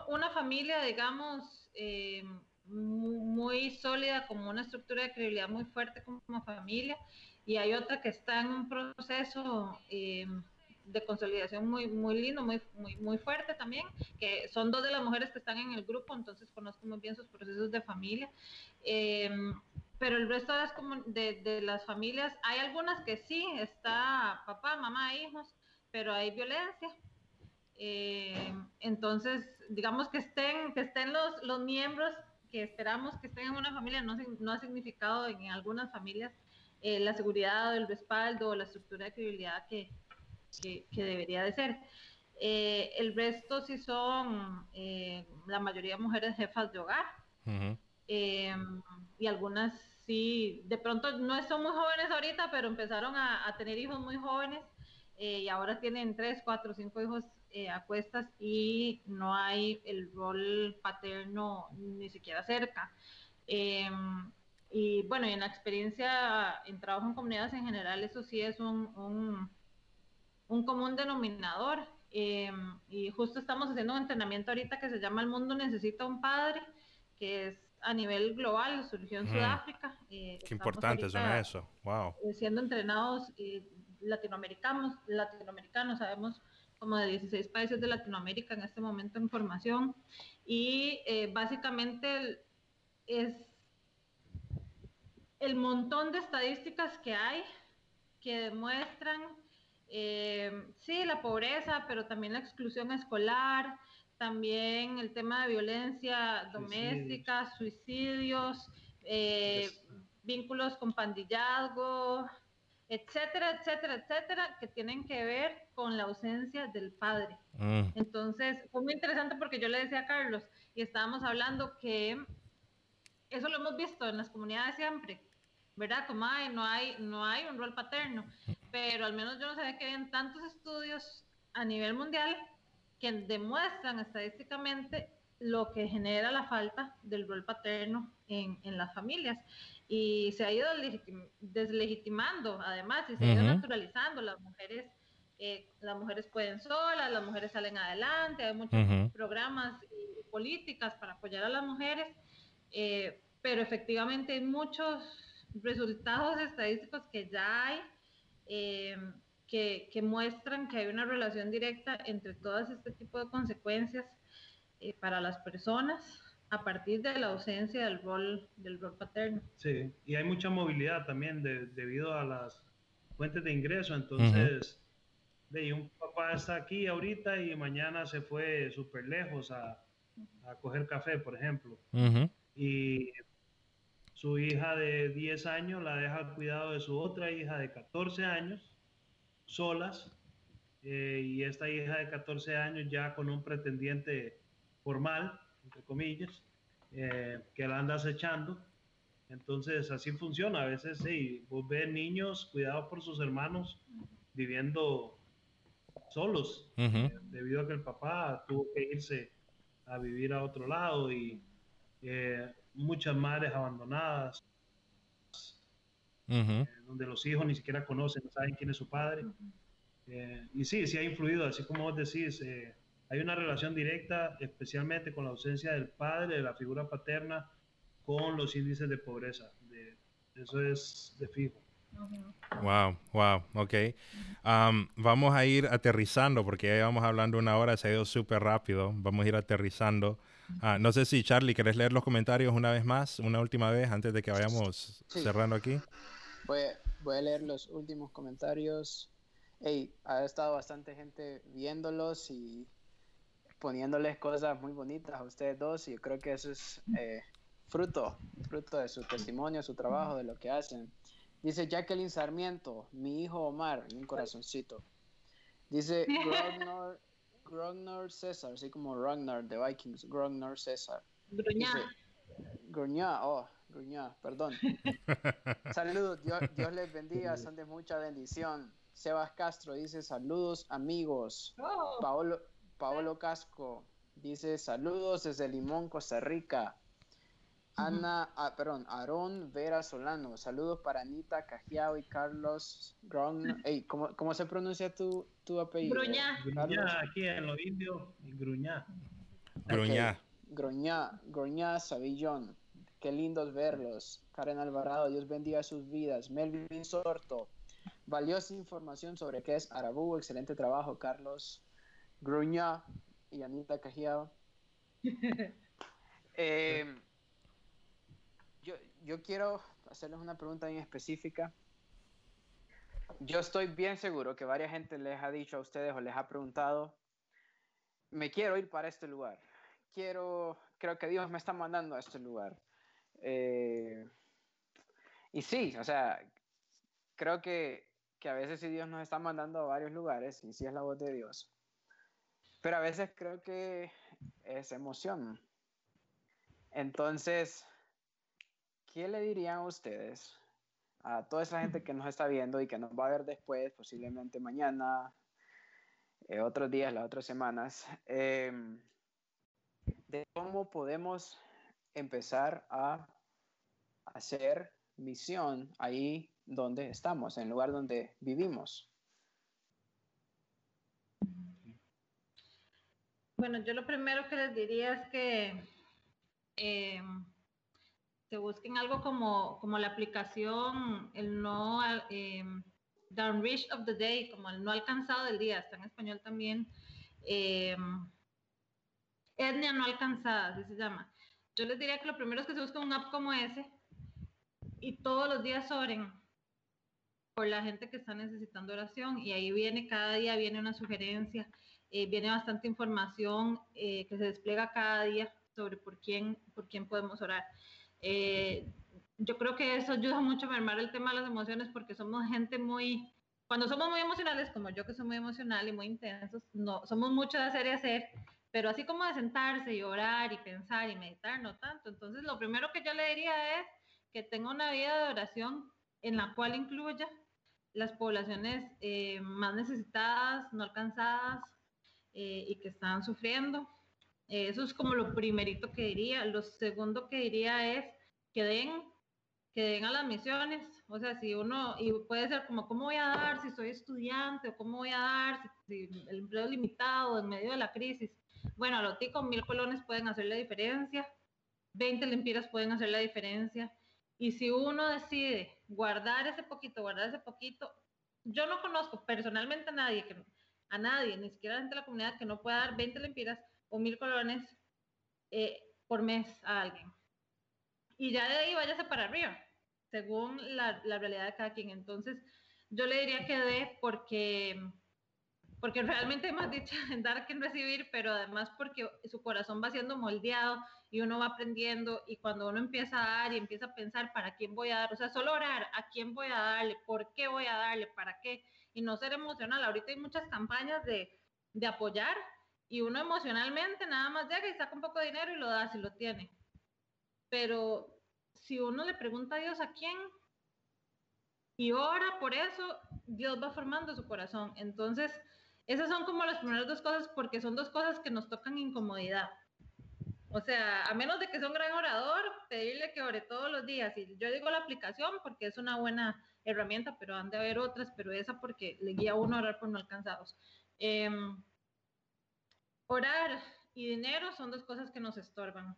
una familia, digamos, eh, muy sólida, como una estructura de credibilidad muy fuerte como familia, y hay otra que está en un proceso eh, de consolidación muy, muy lindo, muy, muy, muy fuerte también, que son dos de las mujeres que están en el grupo, entonces conozco muy bien sus procesos de familia. Eh, pero el resto de las, de, las familias, hay algunas que sí, está papá, mamá, hijos, pero hay violencia. Eh, entonces, digamos que estén, que estén los, los miembros que esperamos que estén en una familia no, no ha significado en, algunas familias eh, la seguridad, el respaldo, o la estructura de credibilidad que, que, debería de ser. Eh, el resto sí son eh, la mayoría mujeres jefas de hogar y algunas sí, de pronto no son muy jóvenes ahorita, pero empezaron a, a tener hijos muy jóvenes y ahora tienen tres, cuatro, cinco hijos eh, a cuestas y no hay el rol paterno ni siquiera cerca. Em, y bueno, en la experiencia en trabajo en comunidades en general, eso sí es un, un, un común denominador. Em, y justo estamos haciendo un entrenamiento ahorita que se llama El mundo necesita un padre, que es a nivel global, surgió en Sudáfrica. Eh, Qué importante suena eso, wow. Eh, siendo entrenados latinoamericanos, latinoamericanos, sabemos como de 16 países de Latinoamérica en este momento en formación y eh, básicamente es el montón de estadísticas que hay que demuestran, eh, sí, la pobreza, pero también la exclusión escolar, también el tema de violencia doméstica, suicidios, eh, vínculos con pandillazgo, etcétera, etcétera, etcétera, que tienen que ver con la ausencia del padre. Mm. Entonces, fue muy interesante porque yo le decía a Carlos y estábamos hablando que eso lo hemos visto en las comunidades siempre, ¿verdad? Como hay, no hay, no hay un rol paterno, pero al menos yo no sabía que habían tantos estudios a nivel mundial que demuestran estadísticamente lo que genera la falta del rol paterno en, en las familias. Y se ha ido deslegitimando además y se ha ido naturalizando. Las mujeres eh, las mujeres pueden solas las mujeres salen adelante hay muchos programas y políticas para apoyar a las mujeres eh, pero efectivamente hay muchos resultados estadísticos que ya hay eh, que, que, muestran que hay una relación directa entre todas este tipo de consecuencias para las personas a partir de la ausencia del rol, del rol paterno. Sí, y hay mucha movilidad también debido a las fuentes de ingreso, entonces, de, un papá está aquí ahorita y mañana se fue súper lejos a, a, coger café, por ejemplo, y su hija de 10 años la deja al cuidado de su otra hija de 14 años, solas, eh, y esta hija de 14 años ya con un pretendiente formal, entre comillas, eh, que la andas echando. Entonces, así funciona. A veces, sí, vos ves niños cuidados por sus hermanos viviendo solos, eh, debido a que el papá tuvo que irse a vivir a otro lado y eh, muchas madres abandonadas, donde los hijos ni siquiera conocen, no saben quién es su padre. y sí, sí ha influido, así como vos decís, hay una relación directa, especialmente con la ausencia del padre, de la figura paterna, con los índices de pobreza. De, eso es de fijo. Wow, wow, ok. vamos a ir aterrizando porque ya vamos hablando una hora, se ha ido súper rápido. Vamos a ir aterrizando. Ah, no sé si Charlie, ¿querés leer los comentarios una vez más, una última vez, antes de que vayamos cerrando aquí? Voy, voy, a leer los últimos comentarios. Hey, ha estado bastante gente viéndolos y poniéndoles cosas muy bonitas a ustedes dos y yo creo que eso es eh, fruto, fruto de su testimonio, su trabajo, de lo que hacen. Dice Jacqueline Sarmiento, mi hijo Omar, un corazoncito. Dice Grognar, Grognar César, así como Ragnar de Vikings, Grognar César. Gruñá. Gruñá, oh, Gruñá, perdón. Saludos, Dios, Dios, les bendiga, son de mucha bendición. Sebas Castro dice saludos amigos. Oh. Paolo, Paolo Casco dice saludos desde Limón, Costa Rica. Ana, ah, perdón, Aarón Vera Solano. Saludos para Anita Cajiao y Carlos Gron. ¿cómo, ¿cómo, se pronuncia tu, tu apellido? Gruñá. Gruñá, aquí en los indios, Gruñá. Gruñá. Gruñá, Gruñá Savillón. Qué lindos verlos. Karen Alvarado, Dios bendiga sus vidas. Melvin Sorto. Valiosa información sobre qué es Arabú. Excelente trabajo, Carlos. Gruñá y Anita Cajiao. eh, yo, quiero hacerles una pregunta bien específica. Yo estoy bien seguro que varias gente les ha dicho a ustedes o les ha preguntado, me quiero ir para este lugar. Quiero, creo que Dios me está mandando a este lugar. Eh, y sí, o sea, creo que, que, a veces sí Dios nos está mandando a varios lugares y sí es la voz de Dios. Pero a veces creo que es emoción. Entonces, ¿qué le dirían ustedes a toda esa gente que nos está viendo y que nos va a ver después, posiblemente mañana, eh, otros días, las otras semanas, em, de cómo podemos empezar a hacer misión ahí donde estamos, en el lugar donde vivimos? Bueno, yo lo primero que les diría es que em, busquen algo como, como la aplicación, el no, eh, Downreach of the Day, como el no alcanzado del día, está en español también. Eh, etnia no alcanzada, así se llama. Yo les diría que lo primero es que se busque un app como ese y todos los días oren por la gente que está necesitando oración y ahí viene, cada día viene una sugerencia, eh, viene bastante información eh, que se despliega cada día sobre por quién, por quién podemos orar. Eh, yo creo que eso ayuda mucho a mermar el tema de las emociones porque somos gente muy, cuando somos muy emocionales, como yo que soy muy emocional y muy intensos, no, somos mucho de hacer y hacer, pero así como de sentarse y orar y pensar y meditar, no tanto. Entonces, lo primero que yo le diría es que tenga una vida de oración en la cual incluya las poblaciones eh, más necesitadas, no alcanzadas eh, y que están sufriendo. eso es como lo primerito que diría. Lo segundo que diría es que den, que den a las misiones. O sea, si uno, y puede ser como, ¿cómo voy a dar si soy estudiante? ¿O cómo voy a dar si, el empleo es limitado en medio de la crisis? Bueno, a lo tico mil colones pueden hacer la diferencia, 20 lempiras pueden hacer la diferencia. Y si uno decide guardar ese poquito, guardar ese poquito, yo no conozco personalmente a nadie, que, a nadie, ni siquiera gente de la comunidad, que no pueda dar 20 lempiras o mil colones eh, por mes a alguien y ya de ahí váyase para arriba, según la, realidad de cada quien. Entonces, yo le diría que dé porque, porque realmente hay más dicha en dar que en recibir, pero además porque su corazón va siendo moldeado y uno va aprendiendo y cuando uno empieza a dar y empieza a pensar para quién voy a dar, o sea, solo orar, a quién voy a darle, por qué voy a darle, para qué, y no ser emocional. Ahorita hay muchas campañas de, de apoyar y uno emocionalmente nada más llega y saca un poco de dinero y lo da si lo tiene pero si uno le pregunta a Dios a quién y ora por eso, Dios va formando su corazón. Entonces, esas son como las primeras dos cosas porque son dos cosas que nos tocan incomodidad. O sea, a menos de que sea un gran orador, pedirle que ore todos los días. Y yo digo la aplicación porque es una buena herramienta, pero han de haber otras, pero esa porque le guía a uno a orar por no alcanzados. Em, orar y dinero son dos cosas que nos estorban.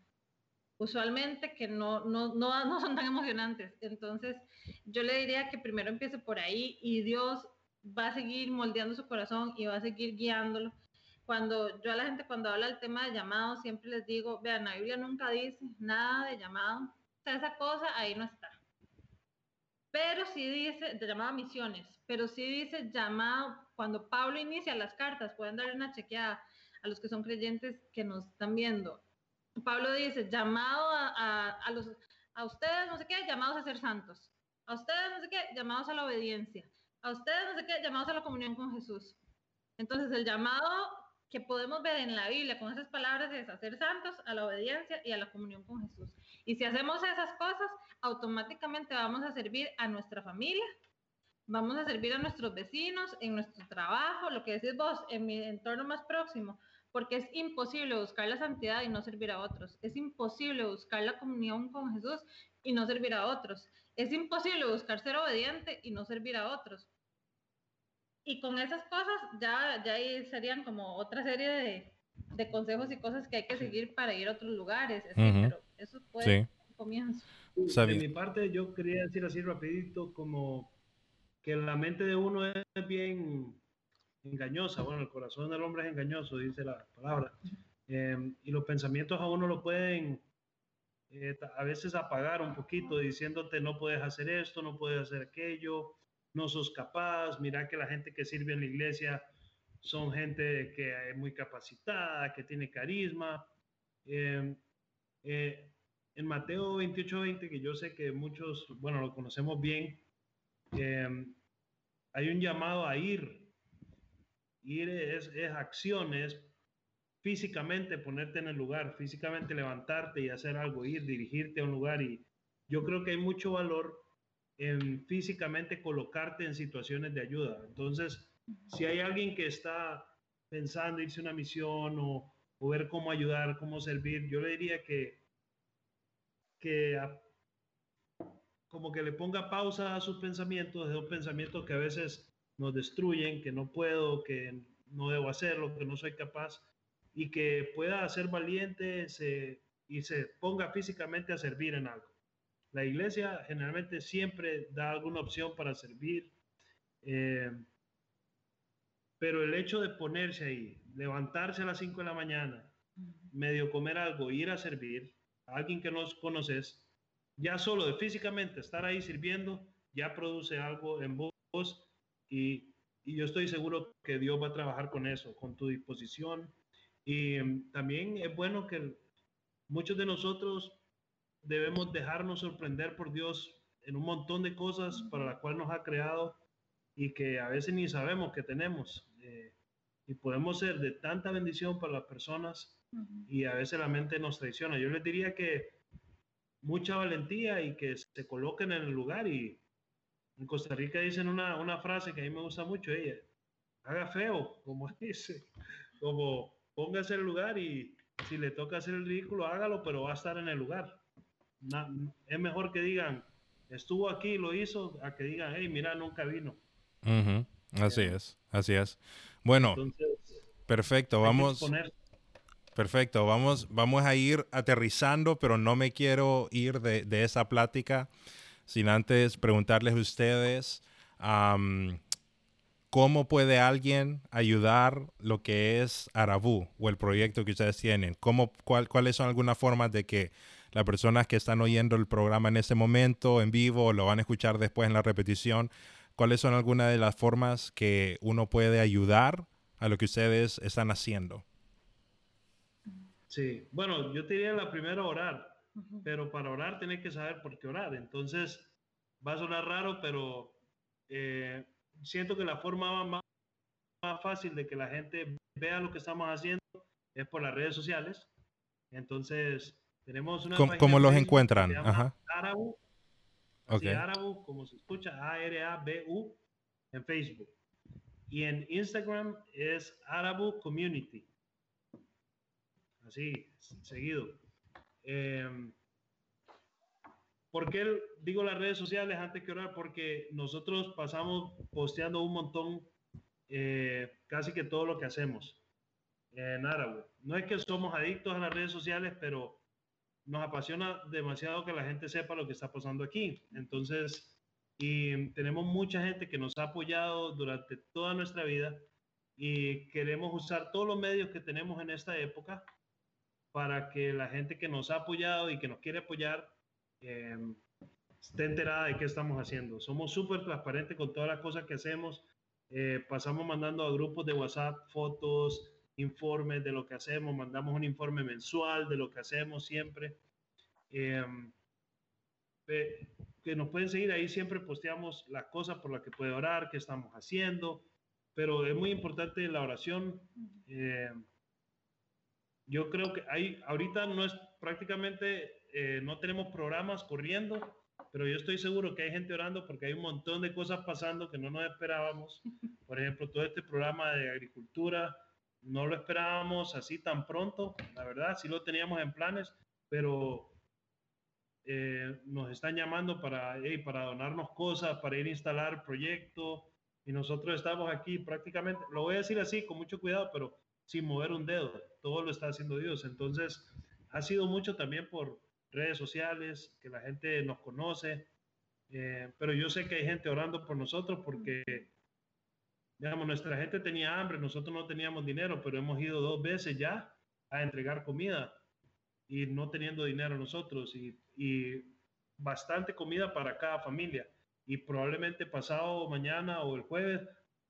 Usualmente que no, no, no, no son tan emocionantes. Entonces, yo le diría que primero empiece por ahí y Dios va a seguir moldeando su corazón y va a seguir guiándolo. Cuando yo a la gente cuando habla del tema de llamado, siempre les digo, vean, la Biblia nunca dice nada de llamado. O sea, esa cosa ahí no está. Pero sí dice, de llamado a misiones, pero sí dice llamado, cuando Pablo inicia las cartas, pueden darle una chequeada a los que son creyentes que nos están viendo. Pablo dice, llamado a, a, a ustedes, no sé qué, llamados a ser santos. A ustedes, no sé qué, llamados a la obediencia. A ustedes, no sé qué, llamados a la comunión con Jesús. Entonces, el llamado que podemos ver en la Biblia con esas palabras es a ser santos, a la obediencia y a la comunión con Jesús. Y si hacemos esas cosas, automáticamente vamos a servir a nuestra familia, vamos a servir a nuestros vecinos, en nuestro trabajo, lo que decís vos, en mi entorno más próximo, porque es imposible buscar la santidad y no servir a otros. Es imposible buscar la comunión con Jesús y no servir a otros. Es imposible buscar ser obediente y no servir a otros. Y con esas cosas ya, ya serían como otra serie de, de consejos y cosas que hay que seguir para ir a otros lugares. Pero eso fue un comienzo. De mi parte, yo quería decir así rapidito como que la mente de uno es bien engañosa. Bueno, el corazón del hombre es engañoso, dice la palabra. Em, y los pensamientos a uno lo pueden eh, a veces apagar un poquito diciéndote no puedes hacer esto, no puedes hacer aquello, no sos capaz. Mira que la gente que sirve en la iglesia son gente que es muy capacitada, que tiene carisma. Em, eh, en Mateo 28, 20, que yo sé que muchos, bueno, lo conocemos bien, em, hay un llamado a ir. Ir es, es acción, es físicamente ponerte en el lugar, físicamente levantarte y hacer algo, ir, dirigirte a un lugar. Y yo creo que hay mucho valor en físicamente colocarte en situaciones de ayuda. Entonces, si hay alguien que está pensando irse a una misión o, o ver cómo ayudar, cómo servir, yo le diría que, que como que le ponga pausa a sus pensamientos, de los pensamientos que a veces nos destruyen, que no puedo, que no debo hacerlo, que no soy capaz, y que pueda ser valiente y se ponga físicamente a servir en algo. La iglesia generalmente siempre da alguna opción para servir, eh, pero el hecho de ponerse ahí, levantarse a las 5 de la mañana, medio comer algo, ir a servir a alguien que no conoces, ya solo de físicamente estar ahí sirviendo, ya produce algo en vos y, y yo estoy seguro que Dios va a trabajar con eso, con tu disposición. Y mm, también es bueno que muchos de nosotros debemos dejarnos sorprender por Dios en un montón de cosas para las cuales nos ha creado y que a veces ni sabemos que tenemos. Eh, y podemos ser de tanta bendición para las personas y a veces la mente nos traiciona. Yo les diría que mucha valentía y que se coloquen en el lugar. Y en Costa Rica dicen una, una frase que a mí me gusta mucho, ella, haga feo, como dice, como póngase el lugar y si le toca hacer el ridículo, hágalo, pero va a estar en el lugar. es mejor que digan, estuvo aquí, lo hizo, a que digan, hey, mira, nunca vino. Así es, así es. Bueno, perfecto, vamos. Perfecto, vamos, vamos a ir aterrizando, pero no me quiero ir de, esa plática sin antes preguntarles a ustedes cómo puede alguien ayudar lo que es Arabú o el proyecto que ustedes tienen. ¿Cómo, ¿Cuáles son algunas formas de que las personas que están oyendo el programa en ese momento, en vivo, o lo van a escuchar después en la repetición, cuáles son algunas de las formas que uno puede ayudar a lo que ustedes están haciendo? Sí, bueno, yo te diría la primera orar, pero para orar tienes que saber por qué orar. Entonces, va a sonar raro, pero eh, siento que la forma más, más, fácil de que la gente vea lo que estamos haciendo es por las redes sociales. Entonces, tenemos una... ¿Cómo, los encuentran? Ajá. Arabu, okay. Arabu, como se escucha, A-R-A-B-U, en Facebook. Y en Instagram es Arabu Community así, seguido. Eh, ¿Por qué digo las redes sociales antes que orar? Porque nosotros pasamos posteando un montón, eh, casi que todo lo que hacemos en árabe. No es que somos adictos a las redes sociales, pero nos apasiona demasiado que la gente sepa lo que está pasando aquí. Entonces, y tenemos mucha gente que nos ha apoyado durante toda nuestra vida y queremos usar todos los medios que tenemos en esta época para que la gente que nos ha apoyado y que nos quiere apoyar eh, esté enterada de qué estamos haciendo. Somos súper transparentes con todas las cosas que hacemos. Eh, pasamos mandando a grupos de WhatsApp fotos, informes de lo que hacemos, mandamos un informe mensual de lo que hacemos siempre. Eh, que nos pueden seguir ahí, siempre posteamos las cosas por las que puede orar, qué estamos haciendo, pero es muy importante la oración. Yo creo que hay, ahorita no es prácticamente, eh, no tenemos programas corriendo, pero yo estoy seguro que hay gente orando porque hay un montón de cosas pasando que no nos esperábamos. Por ejemplo, todo este programa de agricultura, no lo esperábamos así tan pronto, la verdad, sí lo teníamos en planes, pero eh, nos están llamando para, para donarnos cosas, para ir a instalar proyectos, y nosotros estamos aquí prácticamente, lo voy a decir así, con mucho cuidado, pero sin mover un dedo, todo lo está haciendo Dios. Entonces, ha sido mucho también por redes sociales, que la gente nos conoce, eh, pero yo sé que hay gente orando por nosotros porque, digamos, nuestra gente tenía hambre, nosotros no teníamos dinero, pero hemos ido dos veces ya a entregar comida y no teniendo dinero nosotros y, bastante comida para cada familia. Y probablemente pasado mañana o el jueves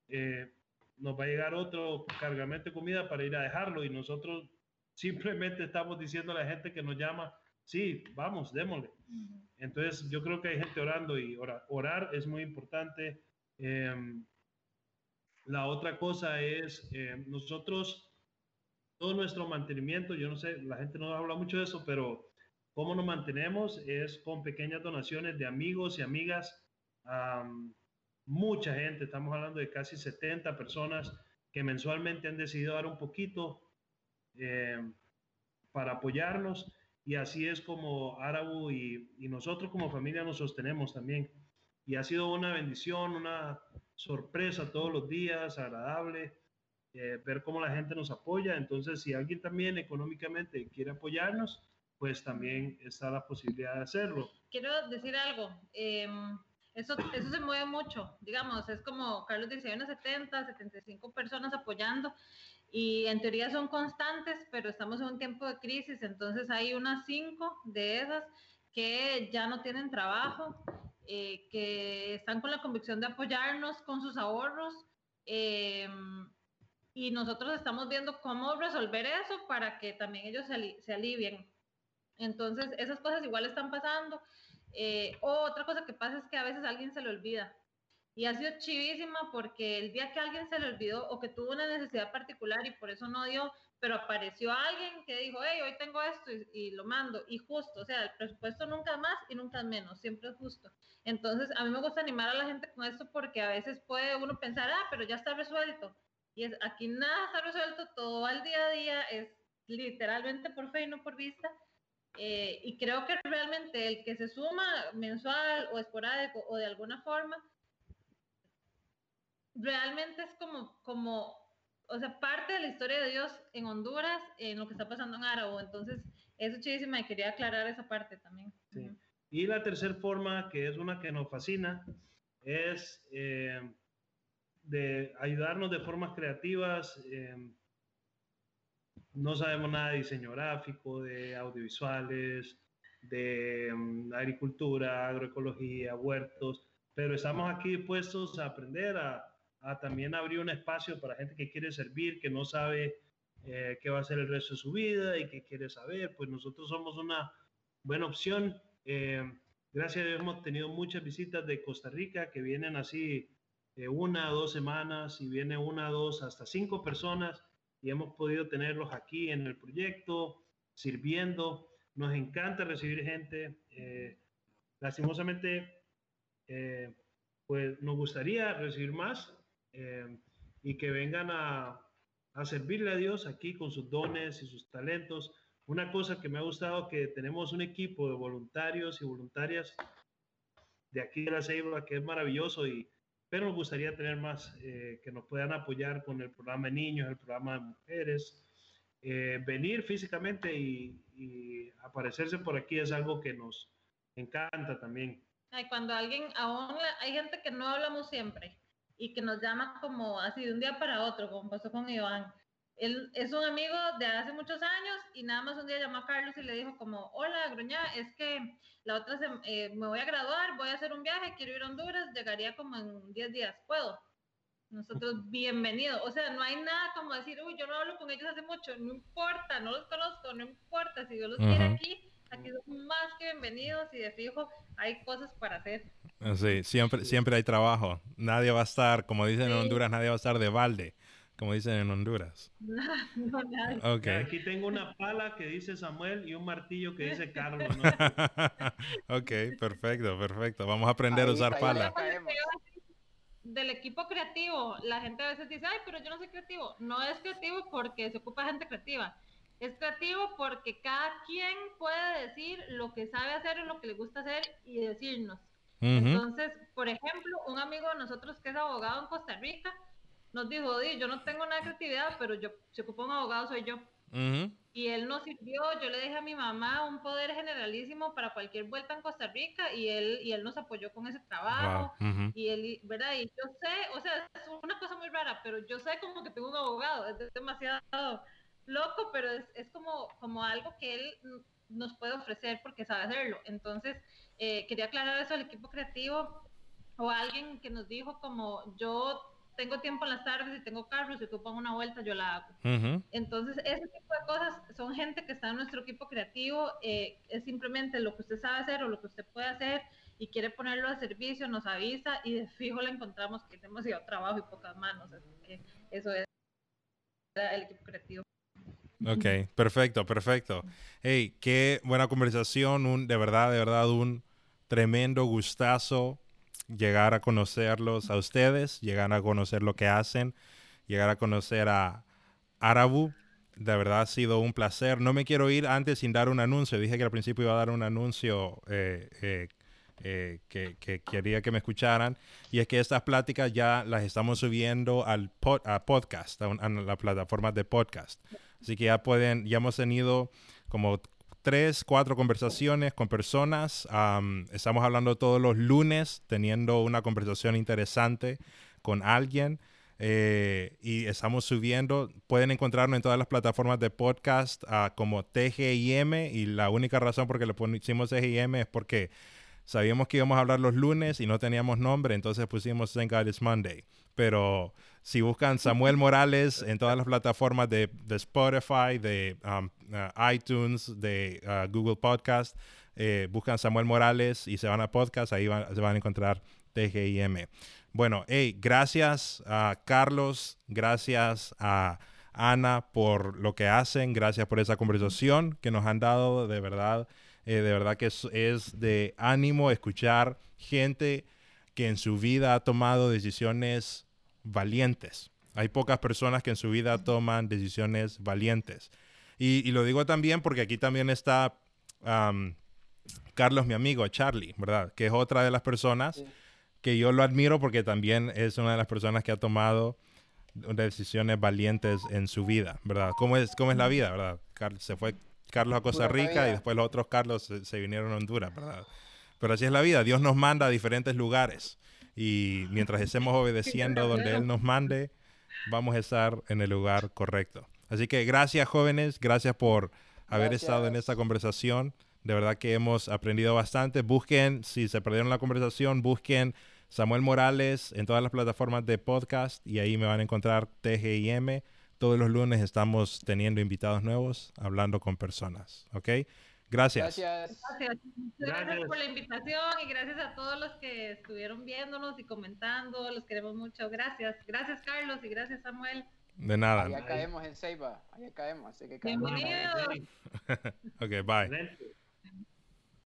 eh, nos va a llegar otro cargamento de comida para ir a dejarlo y nosotros simplemente estamos diciendo a la gente que nos llama, sí, vamos, démosle. Entonces yo creo que hay gente orando y orar, es muy importante. Em, la otra cosa es, eh, nosotros todo nuestro mantenimiento, yo no sé, la gente no habla mucho de eso, pero cómo nos mantenemos es con pequeñas donaciones de amigos y amigas. Mucha gente, estamos hablando de casi 70 personas que mensualmente han decidido dar un poquito eh, para apoyarnos y así es como Árabu y, y, nosotros como familia nos sostenemos también. Y ha sido una bendición, una sorpresa todos los días, agradable. Eh, ver cómo la gente nos apoya. Entonces, si alguien también económicamente quiere apoyarnos, pues también está la posibilidad de hacerlo. Quiero decir algo. Em, eso, eso se mueve mucho, digamos, es como Carlos dice, hay unas 70, 75 personas apoyando y en teoría son constantes, pero estamos en un tiempo de crisis, entonces hay unas 5 de esas que ya no tienen trabajo, eh, que están con la convicción de apoyarnos con sus ahorros. Eh, y nosotros estamos viendo cómo resolver eso para que también ellos se, alivien. Entonces, esas cosas igual están pasando. Eh, otra cosa que pasa es que a veces alguien se le olvida. Y ha sido chivísima porque el día que alguien se le olvidó o que tuvo una necesidad particular y por eso no dio, pero apareció alguien que dijo, hey, hoy tengo esto y, y, lo mando. Y justo, o sea, el presupuesto nunca más y nunca menos, siempre es justo. Entonces, a mí me gusta animar a la gente con esto porque a veces puede uno pensar, ah, pero ya está resuelto. Y es, aquí nada está resuelto, todo al día a día es literalmente por fe y no por vista. Eh, y creo que realmente el que se suma mensual o esporádico o de alguna forma, realmente es como, como, o sea, parte de la historia de Dios en Honduras, en lo que está pasando en Arabo. Entonces, eso chidísima y quería aclarar esa parte también. Sí. Y la tercera forma, que es una que nos fascina, es... Eh, de ayudarnos de formas creativas. Em, no sabemos nada de diseño gráfico, de audiovisuales, de em, agricultura, agroecología, huertos, pero estamos aquí dispuestos a aprender, a, también abrir un espacio para gente que quiere servir, que no sabe eh, qué va a ser el resto de su vida y que quiere saber, pues nosotros somos una buena opción. Em, gracias a Dios hemos tenido muchas visitas de Costa Rica que vienen así una o dos semanas y viene una, dos, hasta cinco personas y hemos podido tenerlos aquí en el proyecto, sirviendo. Nos encanta recibir gente. Eh, lastimosamente, eh, pues nos gustaría recibir más eh, y que vengan a, a servirle a Dios aquí con sus dones y sus talentos. Una cosa que me ha gustado que tenemos un equipo de voluntarios y voluntarias de aquí de la Ceiba que es maravilloso y pero nos gustaría tener más eh, que nos puedan apoyar con el programa de niños, el programa de mujeres, eh, venir físicamente y, aparecerse por aquí es algo que nos encanta también. Ay, cuando alguien, aún hay gente que no hablamos siempre y que nos llama como así de un día para otro, como pasó con Iván. Él es un amigo de hace muchos años y nada más un día llamó a Carlos y le dijo como, hola, Gruña, es que la otra se, eh, me voy a graduar, voy a hacer un viaje, quiero ir a Honduras, llegaría como en 10 días, ¿puedo? Nosotros, bienvenido. O sea, no hay nada como decir, uy, yo no hablo con ellos hace mucho, no importa, no los conozco, no importa, si Dios los quiere aquí, aquí son más que bienvenidos y de fijo hay cosas para hacer. Sí, siempre, siempre hay trabajo. Nadie va a estar, como dicen en Honduras, nadie va a estar de balde, como dicen en Honduras. No, Okay. Aquí tengo una pala que dice Samuel y un martillo que dice Carlos. ok, perfecto, perfecto. Vamos a aprender a usar pala del equipo creativo, la gente a veces dice, ay, pero yo no soy creativo. No es creativo porque se ocupa gente creativa. Es creativo porque cada quien puede decir lo que sabe hacer o lo que le gusta hacer y decirnos. Entonces, por ejemplo, un amigo de nosotros que es abogado en Costa Rica nos dijo, yo no tengo nada de creatividad, pero yo, se ocupa un abogado, soy yo. Y él nos sirvió, yo le dije a mi mamá un poder generalísimo para cualquier vuelta en Costa Rica y él, y él nos apoyó con ese trabajo. Y él, ¿verdad? Y yo sé, o sea, es una cosa muy rara, pero yo sé como que tengo un abogado, es demasiado loco, pero es, es como, como algo que él nos puede ofrecer porque sabe hacerlo. Entonces, eh, quería aclarar eso al equipo creativo o alguien que nos dijo como yo tengo tiempo en las tardes y tengo carros y pongo una vuelta, yo la hago. Entonces, ese tipo de cosas son gente que está en nuestro equipo creativo, eh, es simplemente lo que usted sabe hacer o lo que usted puede hacer y quiere ponerlo a servicio, nos avisa y de fijo le encontramos que tenemos demasiado trabajo y pocas manos. Así que eso es el equipo creativo. Ok, perfecto, perfecto. Hey, qué buena conversación, un, de verdad, de verdad, un tremendo gustazo llegar a conocerlos a ustedes, llegar a conocer lo que hacen, llegar a conocer a Arabu. De verdad ha sido un placer. No me quiero ir antes sin dar un anuncio. Dije que al principio iba a dar un anuncio eh, eh, eh, que, quería que me escucharan. Y es que estas pláticas ya las estamos subiendo al a podcast, a, a la plataforma de podcast. Así que ya pueden, ya hemos tenido como tres, cuatro conversaciones con personas. estamos hablando todos los lunes, teniendo una conversación interesante con alguien. Eh, y estamos subiendo, pueden encontrarnos en todas las plataformas de podcast uh, como TGIM y la única razón por que le pusimos TGIM es porque sabíamos que íbamos a hablar los lunes y no teníamos nombre, entonces pusimos Thank God It's Monday. Pero si buscan Samuel Morales en todas las plataformas de, Spotify, de um, uh, iTunes, de uh, Google Podcast, eh, buscan Samuel Morales y se van a podcast, ahí se van a encontrar TGIM. Bueno, hey, gracias a Carlos, gracias a Ana por lo que hacen, gracias por esa conversación que nos han dado, de verdad, eh, de verdad que es, es de ánimo escuchar gente que en su vida ha tomado decisiones valientes. Hay pocas personas que en su vida toman decisiones valientes. Y, lo digo también porque aquí también está Carlos, mi amigo, Charlie, ¿verdad? Que es otra de las personas que yo lo admiro porque también es una de las personas que ha tomado decisiones valientes en su vida, ¿verdad? ¿Cómo es, cómo es la vida, verdad? se fue Carlos a Costa Rica y después los otros Carlos se, se vinieron a Honduras, ¿verdad? Pero así es la vida. Dios nos manda a diferentes lugares. Y mientras estemos obedeciendo donde Él nos mande, vamos a estar en el lugar correcto. Así que gracias jóvenes, gracias por haber estado en esta conversación. De verdad que hemos aprendido bastante. Busquen, si se perdieron la conversación, busquen Samuel Morales en todas las plataformas de podcast y ahí me van a encontrar TGIM. Todos los lunes estamos teniendo invitados nuevos, hablando con personas. ¿Ok? Gracias. Gracias. Gracias. por la invitación y gracias a todos los que estuvieron viéndonos y comentando. Los queremos mucho. Gracias. Gracias, Carlos, y gracias, Samuel. De nada. Allá caemos en Ceiba. Allá caemos. Así que Bienvenidos. ok, bye.